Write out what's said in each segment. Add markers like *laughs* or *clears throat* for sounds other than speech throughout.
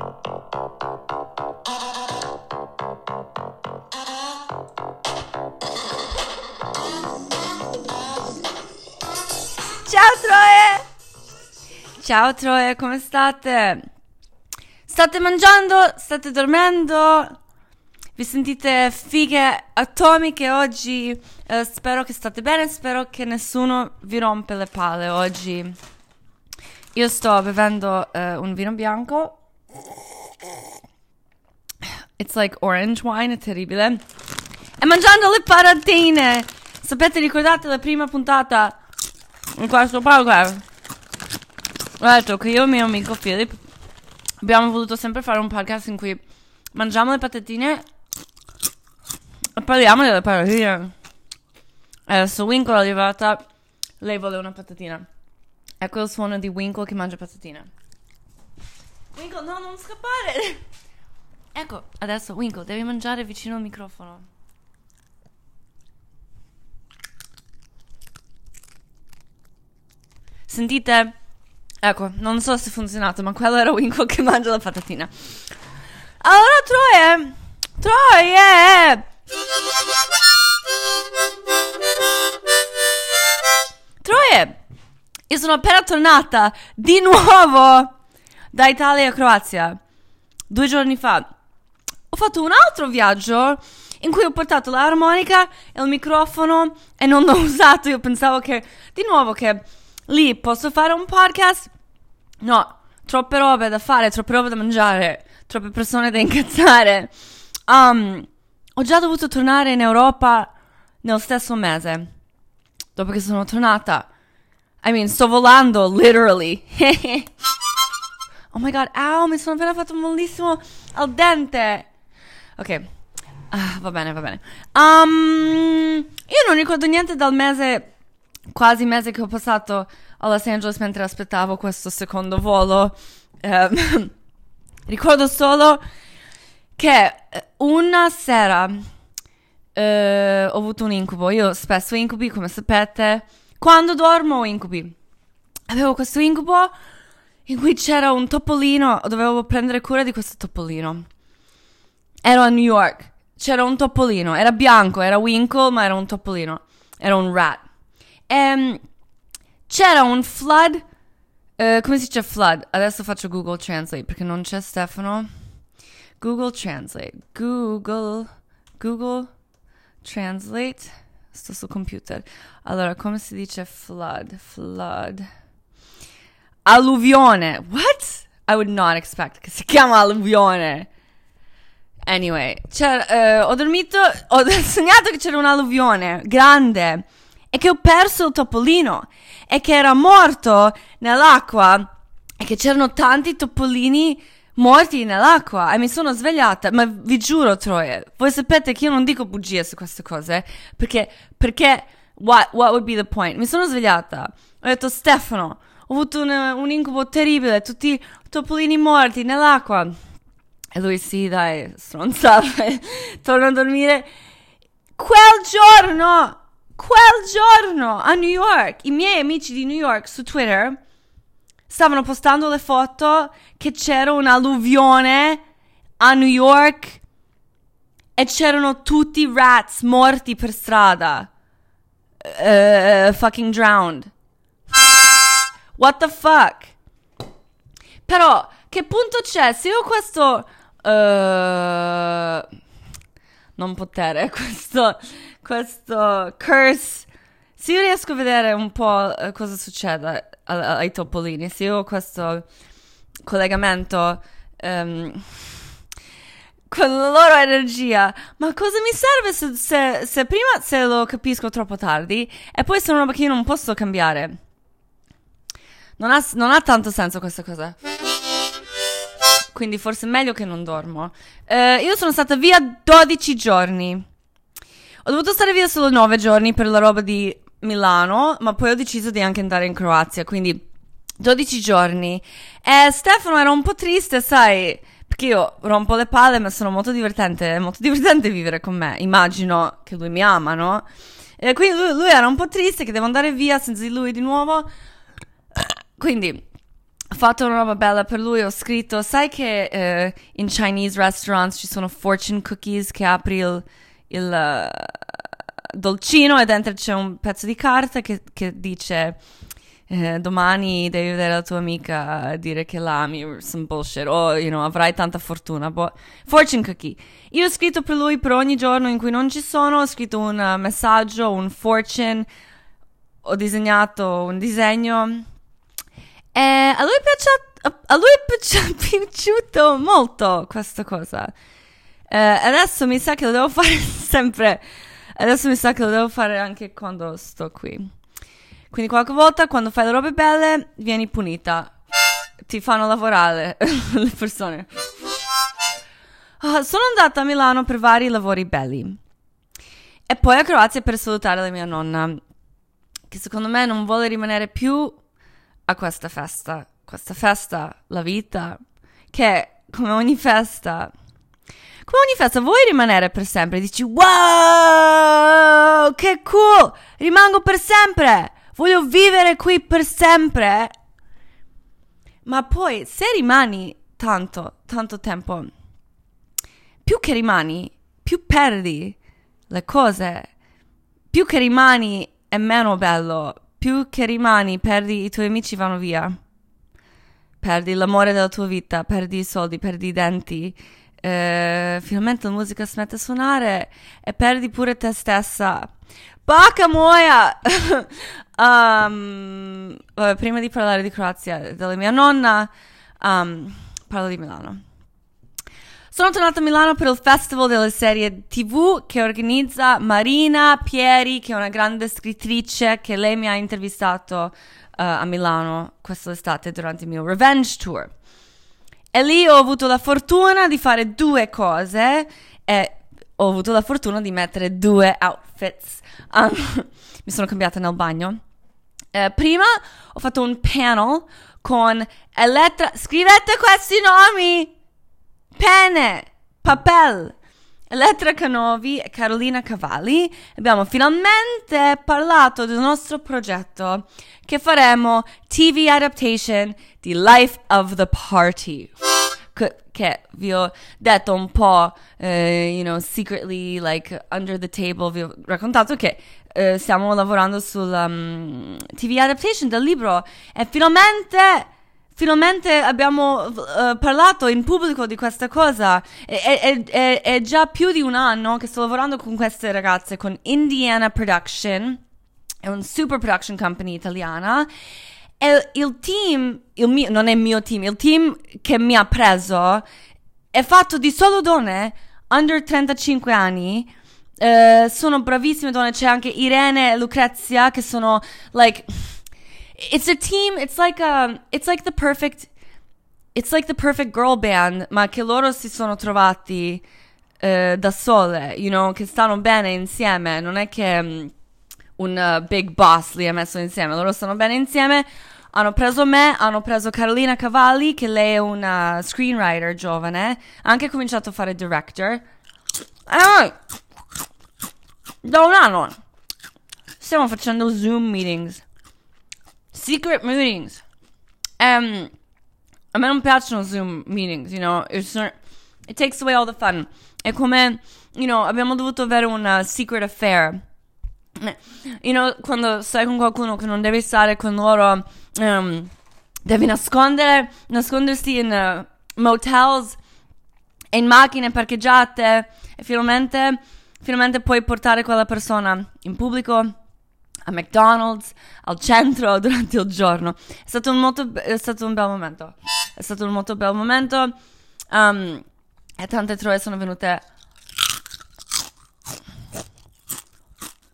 Ciao Troie! Ciao Troie, come state? State mangiando? State dormendo? Vi sentite fighe atomiche oggi? Eh, spero che state bene, spero che nessuno vi rompe le palle oggi. Io sto bevendo eh, un vino bianco. It's like orange wine, è terribile. E mangiando le patatine! Sapete, ricordate la prima puntata in questo podcast? Ho detto che io e mio amico Philip abbiamo voluto sempre fare un podcast in cui mangiamo le patatine e parliamo delle patatine. E adesso Winkle è arrivata, lei vuole una patatina. Ecco il suono di Winkle che mangia patatine. Winkle, no, non scappare! *laughs* Ecco, adesso Winkle, devi mangiare vicino al microfono. Sentite? Ecco, non so se è funzionato, ma quello era Winkle che mangia la patatina. Allora, Troie! Troie! Troie! Io sono appena tornata di nuovo da Italia e Croazia. Due giorni fa. Ho fatto un altro viaggio in cui ho portato l'armonica e il microfono e non l'ho *laughs* usato. Io pensavo che, di nuovo, che lì posso fare un podcast. No, troppe robe da fare, troppe robe da mangiare, troppe persone da incazzare. Um, ho già dovuto tornare in Europa nello stesso mese. Dopo che sono tornata. I mean, sto volando, literally. *laughs* oh my god, ow, mi sono appena fatto un mollissimo al dente. Ok. Ah, va bene, va bene. Um, io non ricordo niente dal mese, quasi mese che ho passato a Los Angeles mentre aspettavo questo secondo volo. Um, *laughs* ricordo solo che una sera uh, ho avuto un incubo. Io spesso incubi, come sapete. Quando dormo ho incubi. Avevo questo incubo in cui c'era un topolino, dovevo prendere cura di questo topolino. Ero a New York, c'era un topolino, era bianco, era Winkle, ma era un topolino, era un rat. E c'era un flood, uh, come si dice flood? Adesso faccio Google Translate perché non c'è Stefano. Google Translate, Google, Google Translate. Sto sul computer. Allora, come si dice flood? Flood. Alluvione. What? I would not expect che si chiama alluvione. Anyway, uh, ho dormito, ho *laughs* sognato che c'era un'alluvione grande e che ho perso il topolino e che era morto nell'acqua e che c'erano tanti topolini morti nell'acqua e mi sono svegliata, ma vi giuro Troie, voi sapete che io non dico bugie su queste cose, perché, perché, what, what would be the point? Mi sono svegliata, ho detto Stefano, ho avuto un, un incubo terribile, tutti i topolini morti nell'acqua. E lui sì, dai, stronzata, *laughs* torno a dormire. Quel giorno, quel giorno a New York, i miei amici di New York su Twitter stavano postando le foto che c'era un'alluvione a New York e c'erano tutti i rats morti per strada. Uh, fucking drowned. What the fuck? Però, che punto c'è? Se io questo... Uh, non potere, *laughs* questo... Questo curse... Se io riesco a vedere un po' cosa succede ai topolini, se io ho questo collegamento um, con la loro energia, ma cosa mi serve se, se, se, prima se lo capisco troppo tardi e poi sono roba che io non posso cambiare? Non ha, non ha tanto senso questa cosa. Quindi forse è meglio che non dormo. Uh, io sono stata via 12 giorni. Ho dovuto stare via solo 9 giorni per la roba di Milano, ma poi ho deciso di anche andare in Croazia, quindi 12 giorni. E Stefano era un po' triste, sai, perché io rompo le palle, ma sono molto divertente, è molto *laughs* divertente vivere con me. Immagino che lui mi ama, no? E quindi lui, lui era un po' triste che devo andare via senza di lui di nuovo. Quindi ho fatto una roba bella per lui, ho scritto, sai che eh, in Chinese restaurants ci sono fortune cookies che apri il, il uh, dolcino e dentro c'è un pezzo di carta che, che dice eh, domani devi vedere la tua amica dire che l'ami, some bullshit, o you know, avrai tanta fortuna. But fortune cookie. Io ho scritto per lui per ogni giorno in cui non ci sono, ho scritto un messaggio, un fortune, ho disegnato un disegno. E a lui, piace, a lui *laughs* è piaciuto molto questa cosa. Eh, adesso mi sa che lo devo fare *laughs* sempre. Adesso mi sa che lo devo fare anche quando sto qui. Quindi qualche volta quando fai le robe belle vieni punita. Ti fanno lavorare *laughs* le persone. Uh, sono andata a Milano per vari lavori belli. E poi a Croazia per salutare la mia nonna, che secondo me non vuole rimanere più a questa festa. Questa festa, la vita, che come ogni festa come ogni festa vuoi rimanere per sempre? Dici wow, che cool, rimango per sempre. Voglio vivere qui per sempre. Ma poi, se rimani tanto, tanto tempo, più che rimani, più perdi le cose. Più che rimani è meno bello. Più che rimani, perdi i tuoi amici vanno via. Perdi l'amore della tua vita, perdi i soldi, perdi i denti. Eh, finalmente la musica smette di suonare e perdi pure te stessa. Baka moja! um, vabbè, prima di parlare di Croazia, della mia nonna, um, parlo di Milano. Sono tornata a Milano per il Festival delle serie TV che organizza Marina Pieri, che è una grande scrittrice che lei mi ha intervistato uh, a Milano quest'estate durante il mio Revenge Tour. E lì ho avuto la fortuna di fare due cose e ho avuto la fortuna di mettere due outfits. Um, *laughs* mi sono cambiata nel bagno. Uh, prima ho fatto un panel con Elettra. Scrivete questi nomi! Pene, papel. Elettra Canovi e Carolina Cavalli. Abbiamo finalmente parlato del nostro progetto che faremo TV adaptation di Life of the Party che vi ho detto un po', uh, you know, secretly, like, under the table, vi ho raccontato che uh, stiamo lavorando sul um, TV adaptation del libro e finalmente... Finalmente abbiamo uh, parlato in pubblico di questa cosa. È, è, è, è, già più di un anno che sto lavorando con queste ragazze, con Indiana Production, è un super production company italiana. E il team, il mio, non è il mio team, il team che mi ha preso è fatto di solo donne under 35 anni. Uh, sono bravissime donne, c'è anche Irene e Lucrezia che sono like it's a team, it's like a it's like the perfect it's like the perfect girl band, ma che loro si sono trovati uh, da sole, you know, che stanno bene insieme, non è che um, un uh, big boss li ha messo insieme, loro stanno bene insieme. Hanno preso me, hanno preso Carolina Cavalli, che lei è una screenwriter giovane, ha anche cominciato a fare director. E noi, da un anno, stiamo facendo Zoom meetings, secret meetings. Um, a me non piacciono Zoom meetings, you know, not, it takes away all the fun. È come, you know, abbiamo dovuto avere una secret affair You know, quando stai con qualcuno che non devi stare con loro, um, devi nascondere, nascondersi in uh, motels e in macchine parcheggiate e finalmente, finalmente puoi portare quella persona in pubblico a McDonald's, al centro *laughs* durante il giorno. È stato un, molto, è stato un bel momento. È stato un molto bel momento. Um, e tante troie sono venute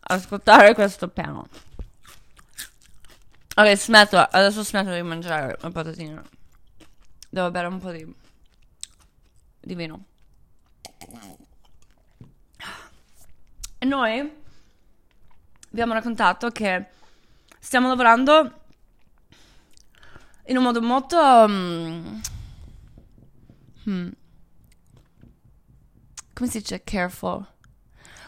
ascoltare questo piano. Ok, smetto, adesso smetto di mangiare la patatina. Devo bere un po' di, di vino. Noi abbiamo raccontato che stiamo lavorando in un modo molto... Um, hmm, come si dice? Careful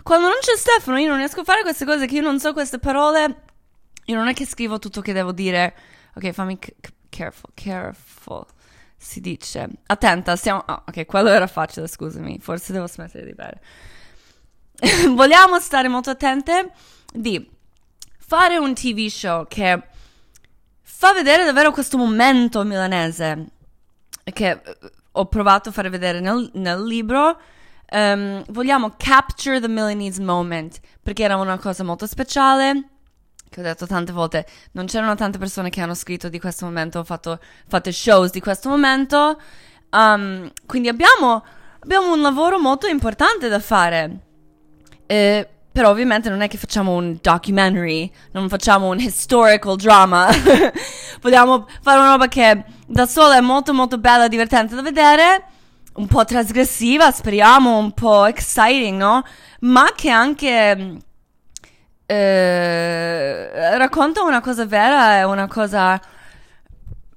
quando non c'è Stefano, io non riesco a fare queste cose che io non so queste parole. Io non è che scrivo tutto che devo dire. Ok, fammi c- careful, careful. Si dice. Attenta, stiamo... ah, ok, quello era facile, scusami. Forse devo smettere di bere. *laughs* Vogliamo stare molto attente di fare un TV show che fa vedere davvero questo momento milanese che eh, ho provato a fare vedere nel, nel libro. Um, vogliamo capture the Milanese moment perché era una cosa molto speciale che ho detto tante volte, non c'erano tante persone che hanno scritto di questo momento, ho fatto, fatto shows di questo momento, um, quindi abbiamo, abbiamo, un lavoro molto importante da fare. Eh, però ovviamente non è che facciamo un documentary, non facciamo un historical drama. *laughs* Vogliamo fare una roba che da sola è molto molto bella, divertente da vedere, un po' trasgressiva, speriamo, un po' exciting, no? Ma che anche eh, racconta una cosa vera e una cosa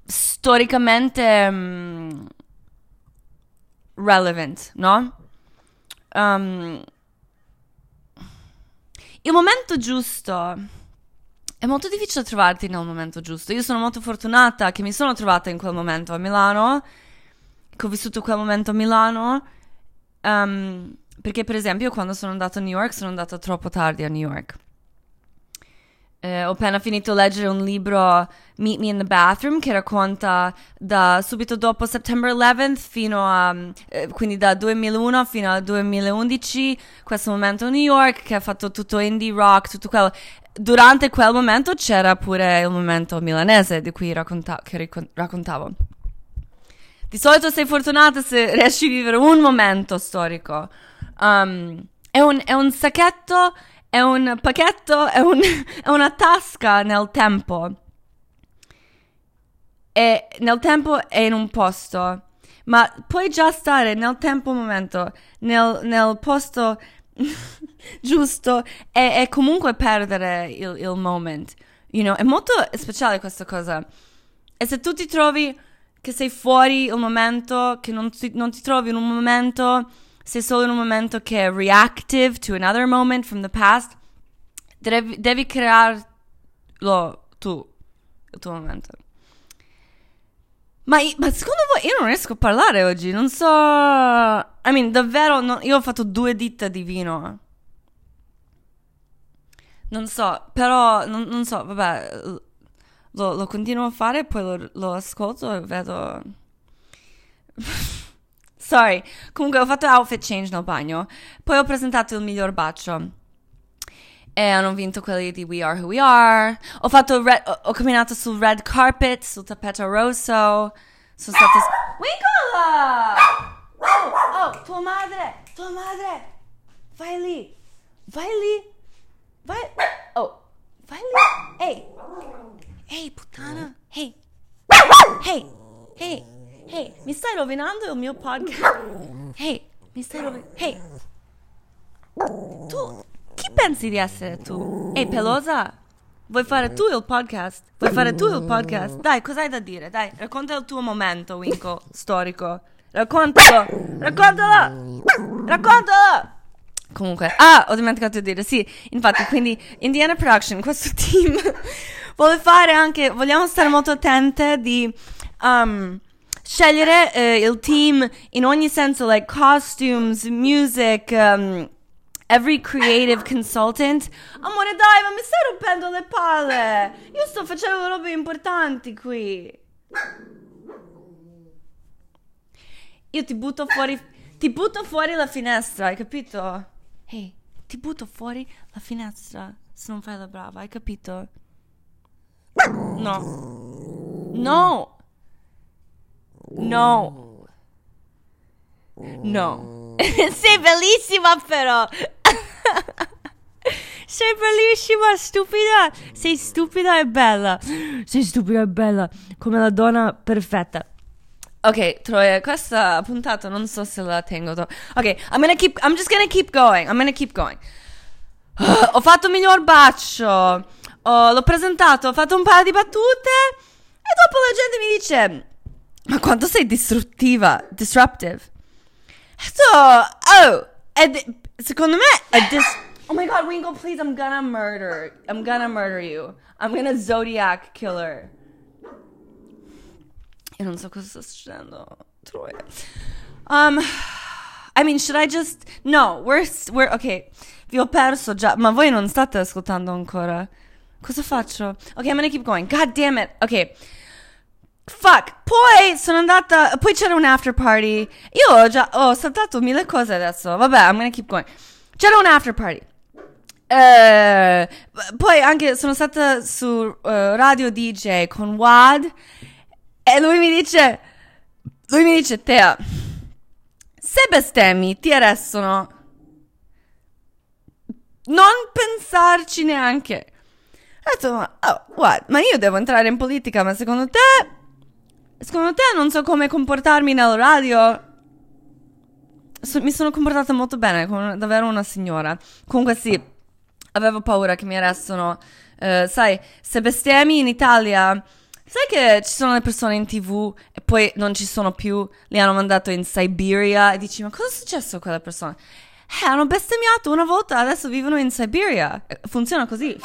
storicamente um, relevant, no? Um, il momento giusto è molto difficile trovarti nel momento giusto. Io sono molto fortunata che mi sono trovata in quel momento a Milano, che ho vissuto quel momento a Milano. Um, perché, per esempio, quando sono andata a New York, sono andata troppo tardi a New York. Eh, ho appena finito di leggere un libro, Meet Me in the Bathroom, che racconta da subito dopo September 11 fino a, eh, quindi da 2001 fino al 2011, questo momento a New York, che ha fatto tutto indie rock, tutto quello. Durante quel momento c'era pure il momento milanese di cui racconta- che raccontavo. Di solito sei fortunata se *laughs* riesci a vivere un momento storico. Um, è, un, è un sacchetto è un pacchetto, è, un, *laughs* è una tasca nel tempo. E nel tempo è in un posto, ma puoi già stare nel tempo momento, nel, nel posto *laughs* giusto e, e, comunque perdere il, il moment. You know? È molto speciale questa cosa. E se tu ti trovi che sei fuori un momento, che non ti, non ti trovi in un momento sei solo in un momento che è reactive to another moment from the past, devi, devi crearlo tu, il tuo momento. Ma, ma, secondo voi io non riesco a parlare oggi? Non so. I mean, davvero, no, io ho fatto due dita di vino. Non so, però, non, non so, vabbè, lo, lo, continuo a fare, poi lo, lo ascolto e vedo. *laughs* Sorry. Comunque ho fatto outfit change nel bagno. Poi ho presentato il miglior bacio. E hanno vinto quelli di We Are Who We Are. Ho red, ho, ho camminato sul red carpet, sul tappeto rosso. Sono stata. Wincola! Oh, oh, tua madre! Tua madre! Vai lì! Vai lì! Vai. Oh, vai lì! Ehi! Ehi, puttana! Ehi! Ehi! Ehi! Hey, mi stai rovinando il mio podcast? Hey, mi stai rovinando. Hey, tu, chi pensi di essere tu? Ehi, pelosa, vuoi fare tu il podcast? Vuoi fare tu il podcast? Dai, cos'hai da dire? Dai, racconta il tuo momento, Winko, storico. Raccontalo, raccontalo, raccontalo. Comunque, ah, ho dimenticato di dire, sì, infatti, quindi Indiana Production, questo team *laughs* vuole fare anche, vogliamo stare molto attente di um, scegliere eh, il team in ogni senso, like costumes, music, um, every creative consultant. Amore, dai, ma mi stai rompendo le palle? Io sto facendo robe importanti qui. Io ti butto fuori, ti butto fuori la finestra, hai capito? Ehi, hey, ti butto fuori la finestra se non fai la brava, hai capito? No. No. No. No. *laughs* Sei bellissima però. *laughs* Sei bellissima, stupida. Sei stupida e bella. Sei stupida e bella. Come la donna perfetta. Ok, Troia, questa puntata non so se la tengo. Ok, I'm gonna keep. I'm just gonna keep going. I'm gonna keep going. Uh, *sighs* ho fatto il miglior bacio. Oh, l'ho presentato, ho fatto un paio di battute. E dopo la gente mi dice: ma quanto sei distruttiva, disruptive. So, oh, ed, secondo me è dis- Oh my god, Winkle, please, I'm gonna murder. I'm gonna murder you. I'm gonna Zodiac killer. Io non so cosa sta succedendo. Troia. Um, I mean, should I just... No, we're... we're ok, vi ho perso già, ma voi non state ascoltando ancora. Cosa faccio? Ok, I'm gonna keep going. God damn it. Ok. Fuck. Poi sono andata. Poi c'era un after party. Io ho già. Ho saltato mille cose adesso. Vabbè, I'm gonna keep going. C'era un after party. Uh, poi anche sono stata su uh, radio DJ con Wad. E lui mi dice. Lui mi dice, Tea. Se bestemmi ti arrestano. Non pensarci neanche. Ho detto, oh, what? ma io devo entrare in politica, ma secondo te... Secondo te non so come comportarmi nel radio? So, mi sono comportata molto bene, come davvero una signora. Comunque sì, avevo paura che mi arrestano. Uh, sai, se bestemmi in Italia... Sai che ci sono le persone in tv e poi non ci sono più, li hanno mandato in Siberia e dici ma cosa è successo a quelle persone? Eh, hanno bestemmiato una volta, adesso vivono in Siberia. Funziona così.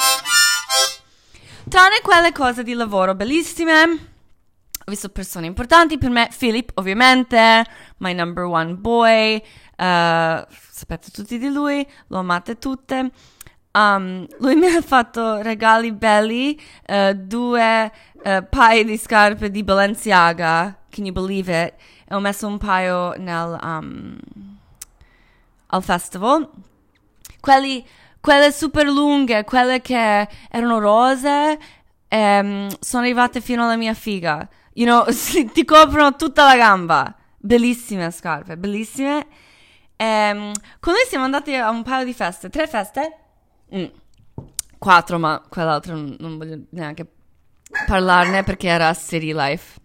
Tranne quelle cose di lavoro bellissime. Ho visto persone importanti per me. Philip, ovviamente, my number one boy. Uh, sapete tutti di lui, lo amate tutte. Um, lui mi ha fatto regali belli, uh, due uh, paio di scarpe di Balenciaga, can you believe it? E ho messo un paio nel, um, al festival. Quelli quelle super lunghe, quelle che erano rose, ehm, sono arrivate fino alla mia figa. You know, *laughs* ti coprono tutta la gamba. Bellissime scarpe, bellissime. Ehm, con lui siamo andati a un paio di feste. Tre feste? Mm. Quattro, ma quell'altra non, non voglio neanche parlarne perché era City Life.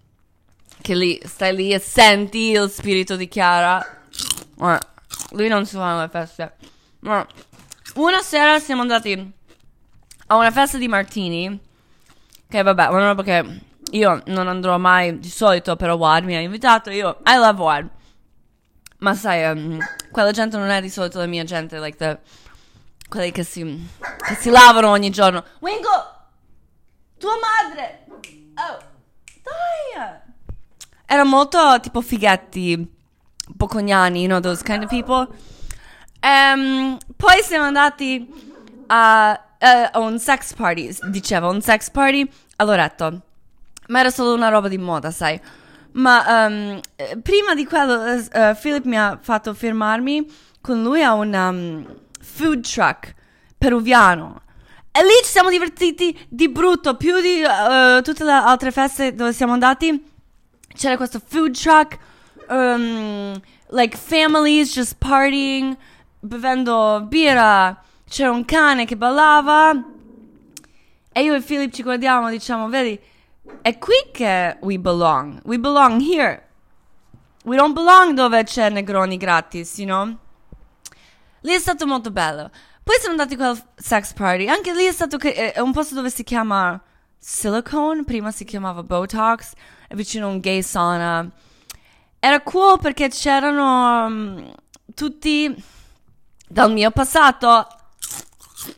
Che lì, stai lì e senti il spirito di Chiara. Eh, lui non si fa le feste. Ma una sera siamo andati a una festa di Martini. Che vabbè, una roba che io non andrò mai di solito, però Wad mi ha invitato. Io, I love Wad. Ma sai, um, quella gente non è di solito la mia gente, like the, quelli che si, che si lavano ogni giorno. Wingo! Tua madre! Oh, dai! Era molto tipo fighetti, pocognani, you know, those kind of people. Um, poi siamo andati a, uh, a, un sex party, dicevo, un sex party a Loretto. Ma era solo una roba di moda, sai. Ma um, prima di quello, uh, Philip mi ha fatto firmarmi con lui a un um, food truck peruviano. E lì ci siamo divertiti di brutto, più di uh, tutte le altre feste dove siamo andati. C'era questo food truck, um, like families just partying bevendo birra, c'era un cane che ballava e io e Philip ci guardiamo diciamo, vedi, è qui che we belong. We belong here. We don't belong dove c'è Negroni gratis, you know? Lì è stato molto bello. Poi siamo andati a quel sex party. Anche lì è stato che, è un posto dove si chiama Silicone. Prima si chiamava Botox. È vicino a un gay sauna. Era cool perché c'erano um, tutti dal mio passato.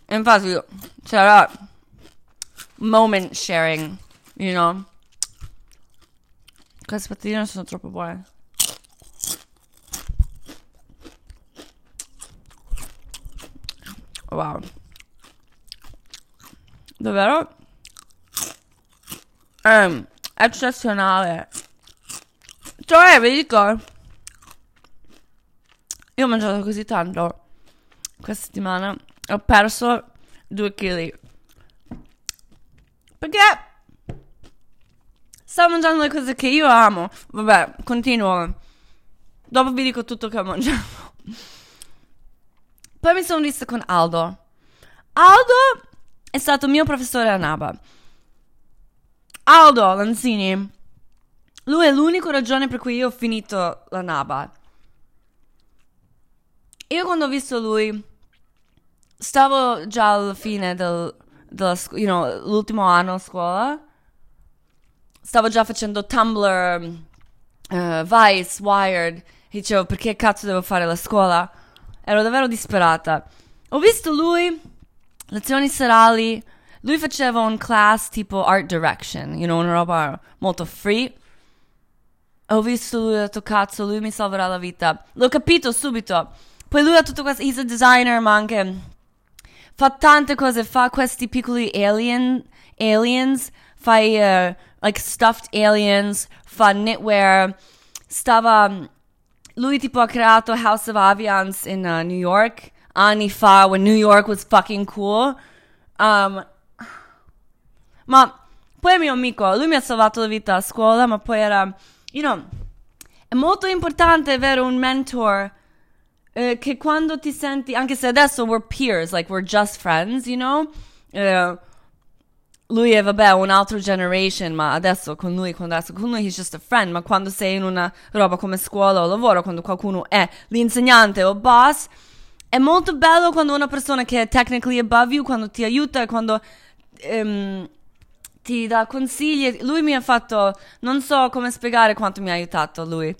Infatti c'era moment sharing, you know. Queste patatine sono troppo buone. Wow. Davvero? Um, eccezionale. Cioè, vi dico, io ho mangiato così tanto questa settimana ho perso 2 kg. Perché stavo mangiando le cose che io amo. Vabbè, continuo. Dopo vi dico tutto che ho mangiato. Poi mi sono vista con Aldo. Aldo è stato mio professore a Naba. Aldo Lanzini. Lui è l'unica ragione per cui io ho finito la Naba. Io quando ho visto lui stavo già alla fine del, della, you know, l'ultimo anno a scuola. Stavo già facendo Tumblr, uh, Vice, Wired. E dicevo, perché cazzo devo fare la scuola? Ero davvero disperata. Ho visto lui, lezioni serali. Lui faceva un class tipo Art Direction, you know, una roba molto free. ho visto lui, ho detto cazzo, lui mi salverà la vita. L'ho capito subito. Poi lui ha tutto questo, he's a designer, ma anche fa tante cose, fa questi piccoli alien, aliens, fa uh, like stuffed aliens, fa knitwear, stava, lui tipo ha creato House of Aviance in uh, New York, anni fa, when New York was fucking cool. Um, ma poi è mio amico, lui mi ha salvato la vita a scuola, ma poi era, you know, è molto importante avere un mentor eh, che quando ti senti, anche se adesso we're peers, like we're just friends, you know, eh, lui è vabbè un altro generation, ma adesso con lui, quando adesso con lui he's just a friend, ma quando sei in una roba come scuola o lavoro, quando qualcuno è l'insegnante o boss, è molto bello quando una persona che è technically above you, quando ti aiuta quando um, ti dà consigli. Lui mi ha fatto, non so come spiegare quanto mi ha aiutato lui.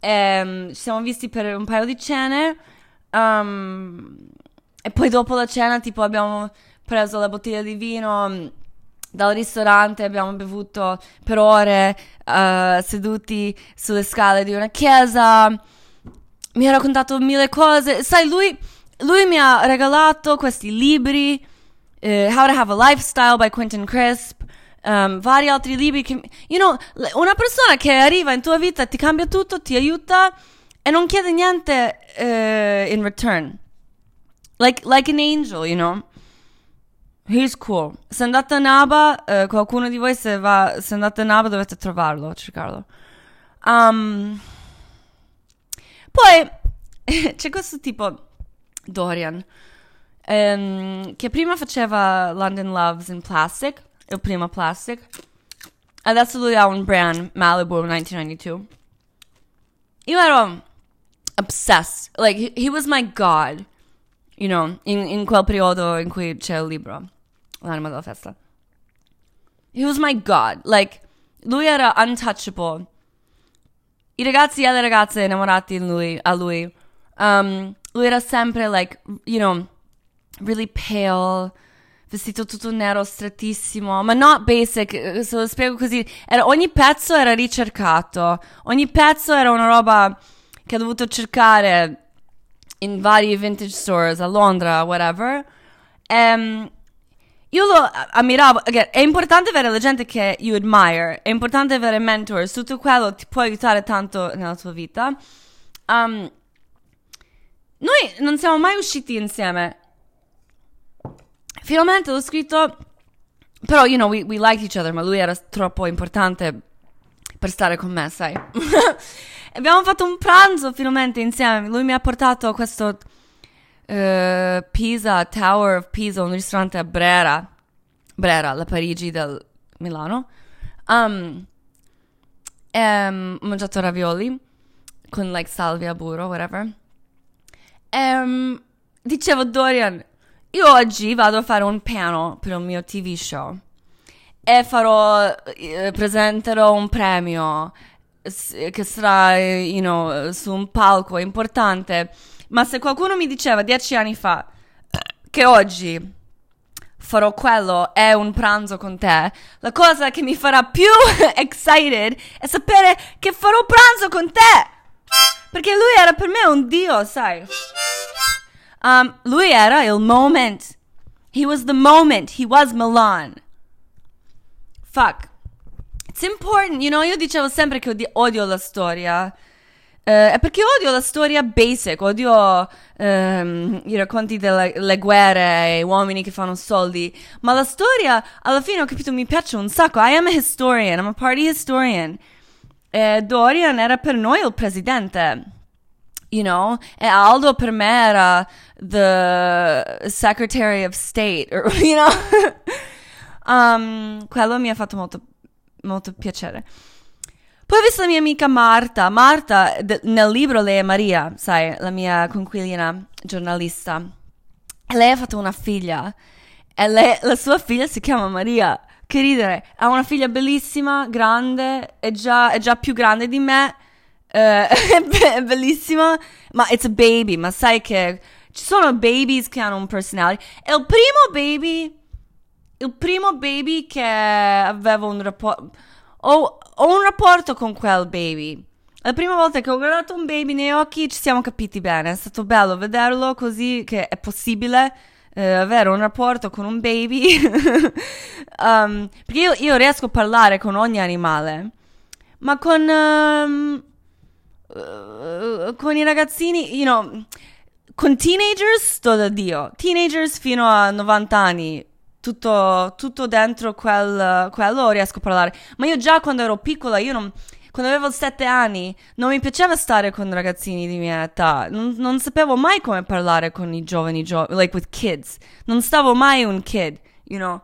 E, um, ci siamo visti per un paio di cene. Um, e poi dopo la cena, tipo, abbiamo preso la bottiglia di vino dal ristorante, abbiamo bevuto per ore uh, seduti sulle scale di una chiesa. Mi ha raccontato mille cose. Sai, lui, lui mi ha regalato questi libri. Uh, How to Have a Lifestyle by Quentin Crisp um, vari altri libri che, you know, una persona che arriva in tua vita, ti cambia tutto, ti aiuta e non chiede niente uh, in return. Like, like an angel, you know. He's cool. Se andate a Naba, uh, qualcuno di voi se, va, se andate a Naba dovete trovarlo, cercarlo. Um, poi *laughs* c'è questo tipo, Dorian, um, che prima faceva London Loves in Plastic il primo plastic. Adesso lui ha un brand, Malibu 1992. Io ero obsessed. Like, he, he was my god. You know, in, in quel periodo in cui c'è il libro. L'anima della festa. He was my god. Like, lui era untouchable. I ragazzi e le ragazze innamorati lui, a lui. Um, lui era sempre, like, you know, really pale vestito tutto nero, strettissimo, ma not basic, eh, se lo spiego così, era, ogni pezzo era ricercato, ogni pezzo era una roba che ho dovuto cercare in vari vintage stores a Londra, whatever. Um, io lo ammiravo, again, è importante avere la gente che you admire, è importante avere mentors, tutto quello ti può aiutare tanto nella tua vita. Um, noi non siamo mai usciti insieme Finalmente l'ho scritto, però, you know, we, we liked each other, ma lui era troppo importante per stare con me, sai. *laughs* Abbiamo fatto un pranzo finalmente insieme. Lui mi ha portato questo uh, Pisa, Tower of Pisa, un ristorante a Brera. Brera, la Parigi del Milano. Um, um, ho mangiato ravioli con like salvia, burro, whatever. Um, dicevo, Dorian, io oggi vado a fare un piano per il mio TV show e farò, eh, presenterò un premio che sarà, you know, su un palco importante. Ma se qualcuno mi diceva dieci anni fa che oggi farò quello è un pranzo con te, la cosa che mi farà più *laughs* excited è sapere che farò pranzo con te. Perché lui era per me un dio, sai. Um, lui era il moment. He was the moment. He was Milan. Fuck. It's important, you know, io dicevo sempre che odio la storia. È perché odio la storia basic, odio um, i racconti delle guerre e uomini che fanno soldi. Ma la storia, alla fine ho capito, mi piace un sacco. I am a historian, I'm a party historian. E Dorian era per noi il presidente you know? E Aldo per me era the Secretary of State, or, *laughs* you know? *laughs* um, quello mi ha fatto molto, molto piacere. Poi ho visto la mia amica Marta. Marta, de, nel libro lei è Maria, sai, la mia conquilina giornalista. E lei ha fatto una figlia. E lei, la sua figlia si chiama Maria. Che ridere. Ha una figlia bellissima, grande, è già, è già più grande di me Uh, *laughs* è bellissimo, ma it's a baby, ma sai che ci sono babies che hanno un personality. E il primo baby, il primo baby che aveva un rapporto, ho, ho un rapporto con quel baby. La prima volta che ho guardato un baby nei occhi ci siamo capiti bene, è stato bello vederlo così che è possibile eh, avere un rapporto con un baby. *laughs* um, perché io, io, riesco a parlare con ogni animale, ma con, um, uh, con i ragazzini, you know, con teenagers sto da Dio. Teenagers fino a 90 anni, tutto, tutto dentro quel, quello riesco a parlare. Ma io già quando ero piccola, io non quando avevo sette anni non mi piaceva stare con ragazzini di mia età, non, non sapevo mai come parlare con i giovani, gio- like with kids, non stavo mai un kid, you know.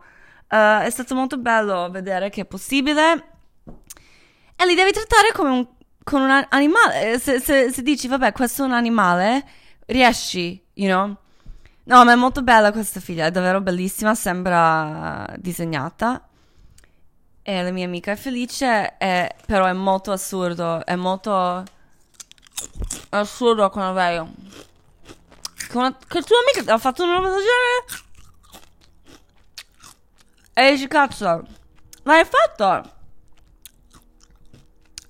Uh, è stato molto bello vedere che è possibile e li devi trattare come un, con un animale. Se, se, se dici, vabbè, questo è un animale, riesci, you know. No, ma è molto bella questa figlia, è davvero bellissima, sembra disegnata. E la mia amica è felice, è, però è molto assurdo, è molto assurdo come vedo. Che, una, che tua amica ha fatto una roba del genere? E dici, cazzo, l'hai fatto?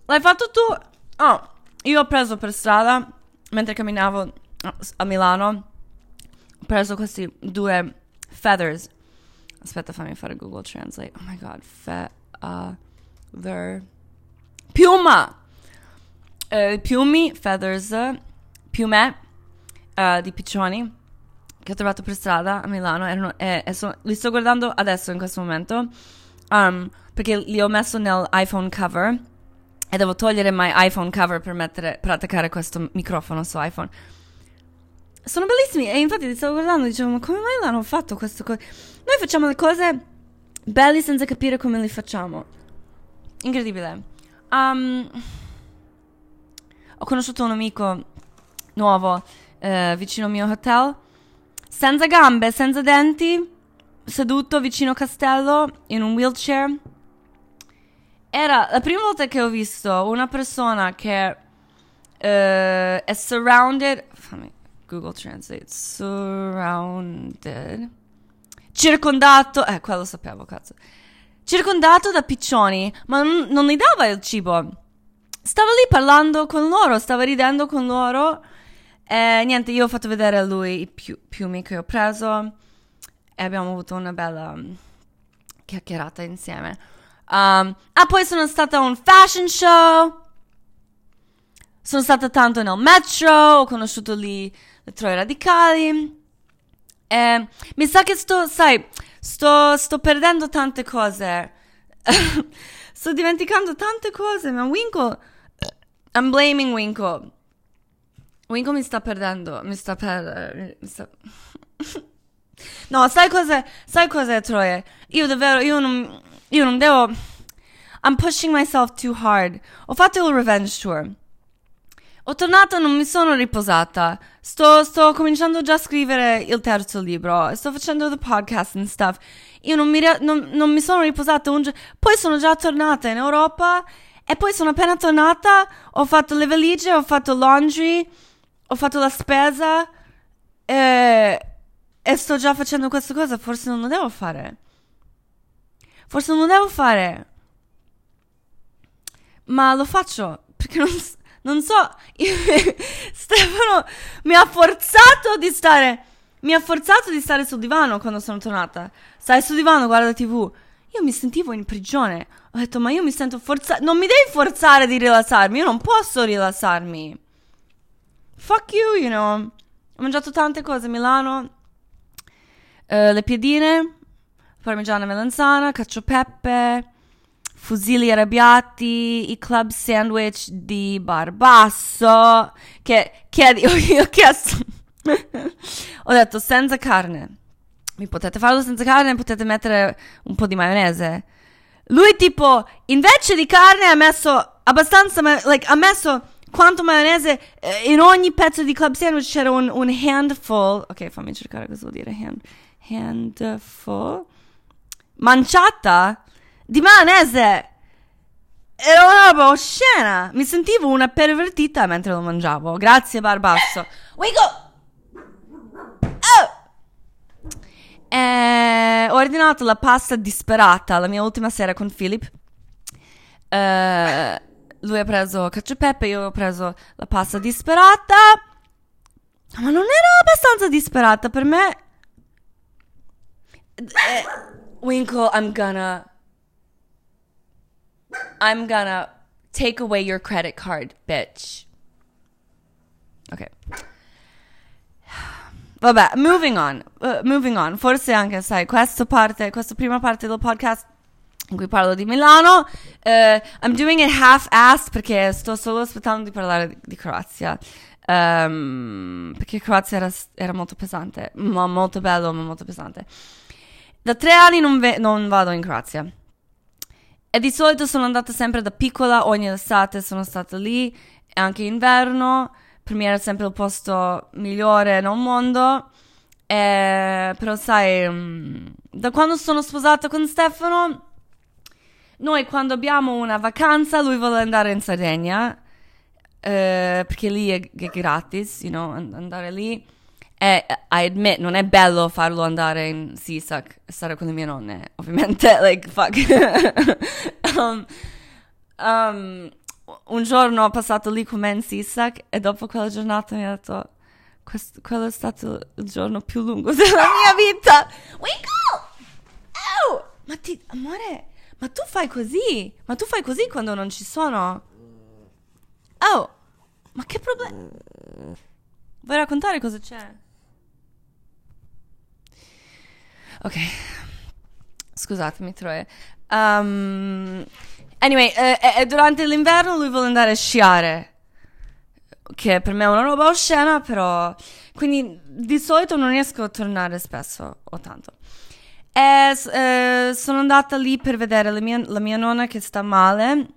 L'hai fatto tu? Oh, io ho preso per strada, mentre camminavo a Milano, preso questi due feathers. Aspetta, fammi fare Google Translate. Oh my god, fe other. Piuma! Uh, piumi, feathers, piume uh, di piccioni che ho trovato per strada a Milano. Erano, eh, eh, so, li sto guardando adesso in questo momento um, perché li ho messo nell'iPhone cover e devo togliere mio iPhone cover per, mettere, per attaccare questo microfono su iPhone. Sono bellissimi e infatti li stavo guardando e dicevo ma come mai l'hanno fatto questo? Co-? Noi facciamo le cose belli senza capire come li facciamo. Incredibile. Um, ho conosciuto un amico nuovo eh, vicino al mio hotel, senza gambe, senza denti, seduto vicino al castello in un wheelchair. Era la prima volta che ho visto una persona che uh, è surrounded. Google Translate. Surrounded circondato, eh, quello sapevo, cazzo. Circondato da piccioni, ma non, non gli dava il cibo. Stava lì parlando con loro, stava ridendo con loro. E niente, io ho fatto vedere a lui i piu- piumi che ho preso e abbiamo avuto una bella mm, chiacchierata insieme. Um, ah, poi sono stata a un fashion show. Sono stata tanto nel metro, ho conosciuto lì Troie Radicali. Eh, mi sa che sto, sai, sto, sto perdendo tante cose. *laughs* sto dimenticando tante cose, ma Winkle... I'm blaming Winkle. Winkle mi sta perdendo, mi sta per... Mi sta... *laughs* no, sai cos'è, sai cos'è, Troie? Io davvero, io non, io non devo... I'm pushing myself too hard. Ho fatto il revenge tour. Ho tornato, non mi sono riposata. Sto, sto cominciando già a scrivere il terzo libro. Sto facendo the podcast and stuff. Io non mi, non, non mi sono riposata un giorno. Poi sono già tornata in Europa. E poi sono appena tornata. Ho fatto le valigie, ho fatto laundry. Ho fatto la spesa. E, e sto già facendo questa cosa. Forse non lo devo fare. Forse non lo devo fare. Ma lo faccio perché non, non so, *laughs* Stefano mi ha forzato di stare, mi ha forzato di stare sul divano quando sono tornata. Stai sul divano, guarda tv. Io mi sentivo in prigione. Ho detto, ma io mi sento forzata. Non mi devi forzare di rilassarmi. Io non posso rilassarmi. Fuck you, you know. Ho mangiato tante cose a Milano. Uh, le piedine, parmigiana melanzana, cacio fusilli arrabbiati, i club sandwich di Barbasso, che chiedi, io *laughs* ho chiesto, ho detto senza carne, mi potete farlo senza carne, potete mettere un po' di maionese. Lui tipo, invece di carne ha messo abbastanza, like, ha messo quanto maionese eh, in ogni pezzo di club sandwich c'era un, un handful, ok fammi cercare cosa vuol dire hand, handful, manciata di maionese. Era una roba oscena. Mi sentivo una pervertita mentre lo mangiavo. Grazie, Barbasso. Wigo! Oh! Eh, ho ordinato la pasta disperata la mia ultima sera con Philip. Eh, lui ha preso cacio e pepe, io ho preso la pasta disperata. Ma non ero abbastanza disperata per me. Eh, Winkle, I'm gonna. I'm gonna take away your credit card, bitch. Ok. *sighs* Vabbè, moving on. uh, moving on. Forse anche, sai, questa parte, questa prima parte del podcast in cui parlo di Milano. uh, I'm doing it half-assed perché sto solo aspettando di parlare di, di Croazia. Um, perché Croazia era, era molto pesante, ma molto bello, ma molto pesante. Da tre anni non, ve- non vado in Croazia. E di solito sono andata sempre da piccola, ogni estate sono stata lì, e anche inverno. Per me era sempre il posto migliore nel mondo. E, però sai, mm, da quando sono sposata con Stefano, noi quando abbiamo una vacanza, lui vuole andare in Sardegna, eh, perché lì è, è gratis, you know, and- andare lì. E I admit, non è bello farlo andare in Sisak e stare con le mie nonne, ovviamente, *laughs* like, fuck. *laughs* um, um, un giorno ho passato lì con me in Sisak e dopo quella giornata mi ha detto, "Questo- quello è stato il giorno più lungo della mia *laughs* vita. Winkle! Ew! Ma ti, amore, ma tu fai così? Ma tu fai così quando non ci sono? Oh, ma che problema? Vuoi raccontare cosa c'è? Ok, scusatemi Troia. Um, anyway, eh, eh, durante l'inverno lui vuole andare a sciare, che per me è una roba oscena, però... Quindi di solito non riesco a tornare spesso o tanto. E, eh, sono andata lì per vedere la mia, la mia nonna che sta male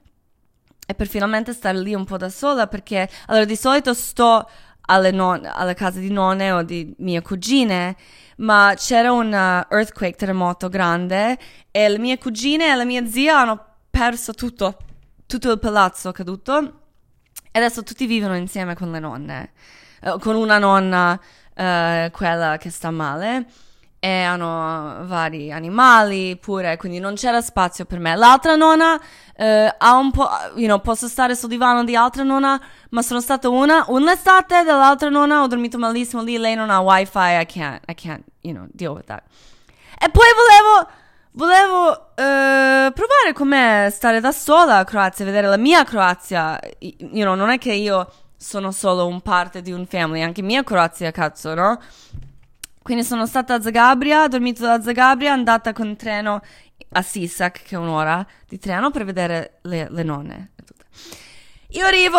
e per finalmente stare lì un po' da sola perché allora di solito sto alle, non- alle case di nonne o di mie cugine ma c'era un uh, earthquake terremoto grande e le mie cugine e la mia zia hanno perso tutto tutto il palazzo caduto e adesso tutti vivono insieme con le nonne eh, con una nonna eh, quella che sta male e hanno vari animali pure, quindi non c'era spazio per me. L'altra nonna eh, ha un po', you know, posso stare sul divano di altra nonna, ma sono stata una, un'estate dell'altra nonna, ho dormito malissimo lì, lei non ha wifi, I can't, I can't, you know, deal with that. E poi volevo, volevo eh, provare com'è stare da sola a Croazia, vedere la mia Croazia, you know, non è che io sono solo un parte di un family, anche mia Croazia, cazzo, no? Quindi sono stata a Zagabria, ho dormito da Zagabria, andata con treno a Sisak, che è un'ora di treno, per vedere le, le nonne. Io arrivo...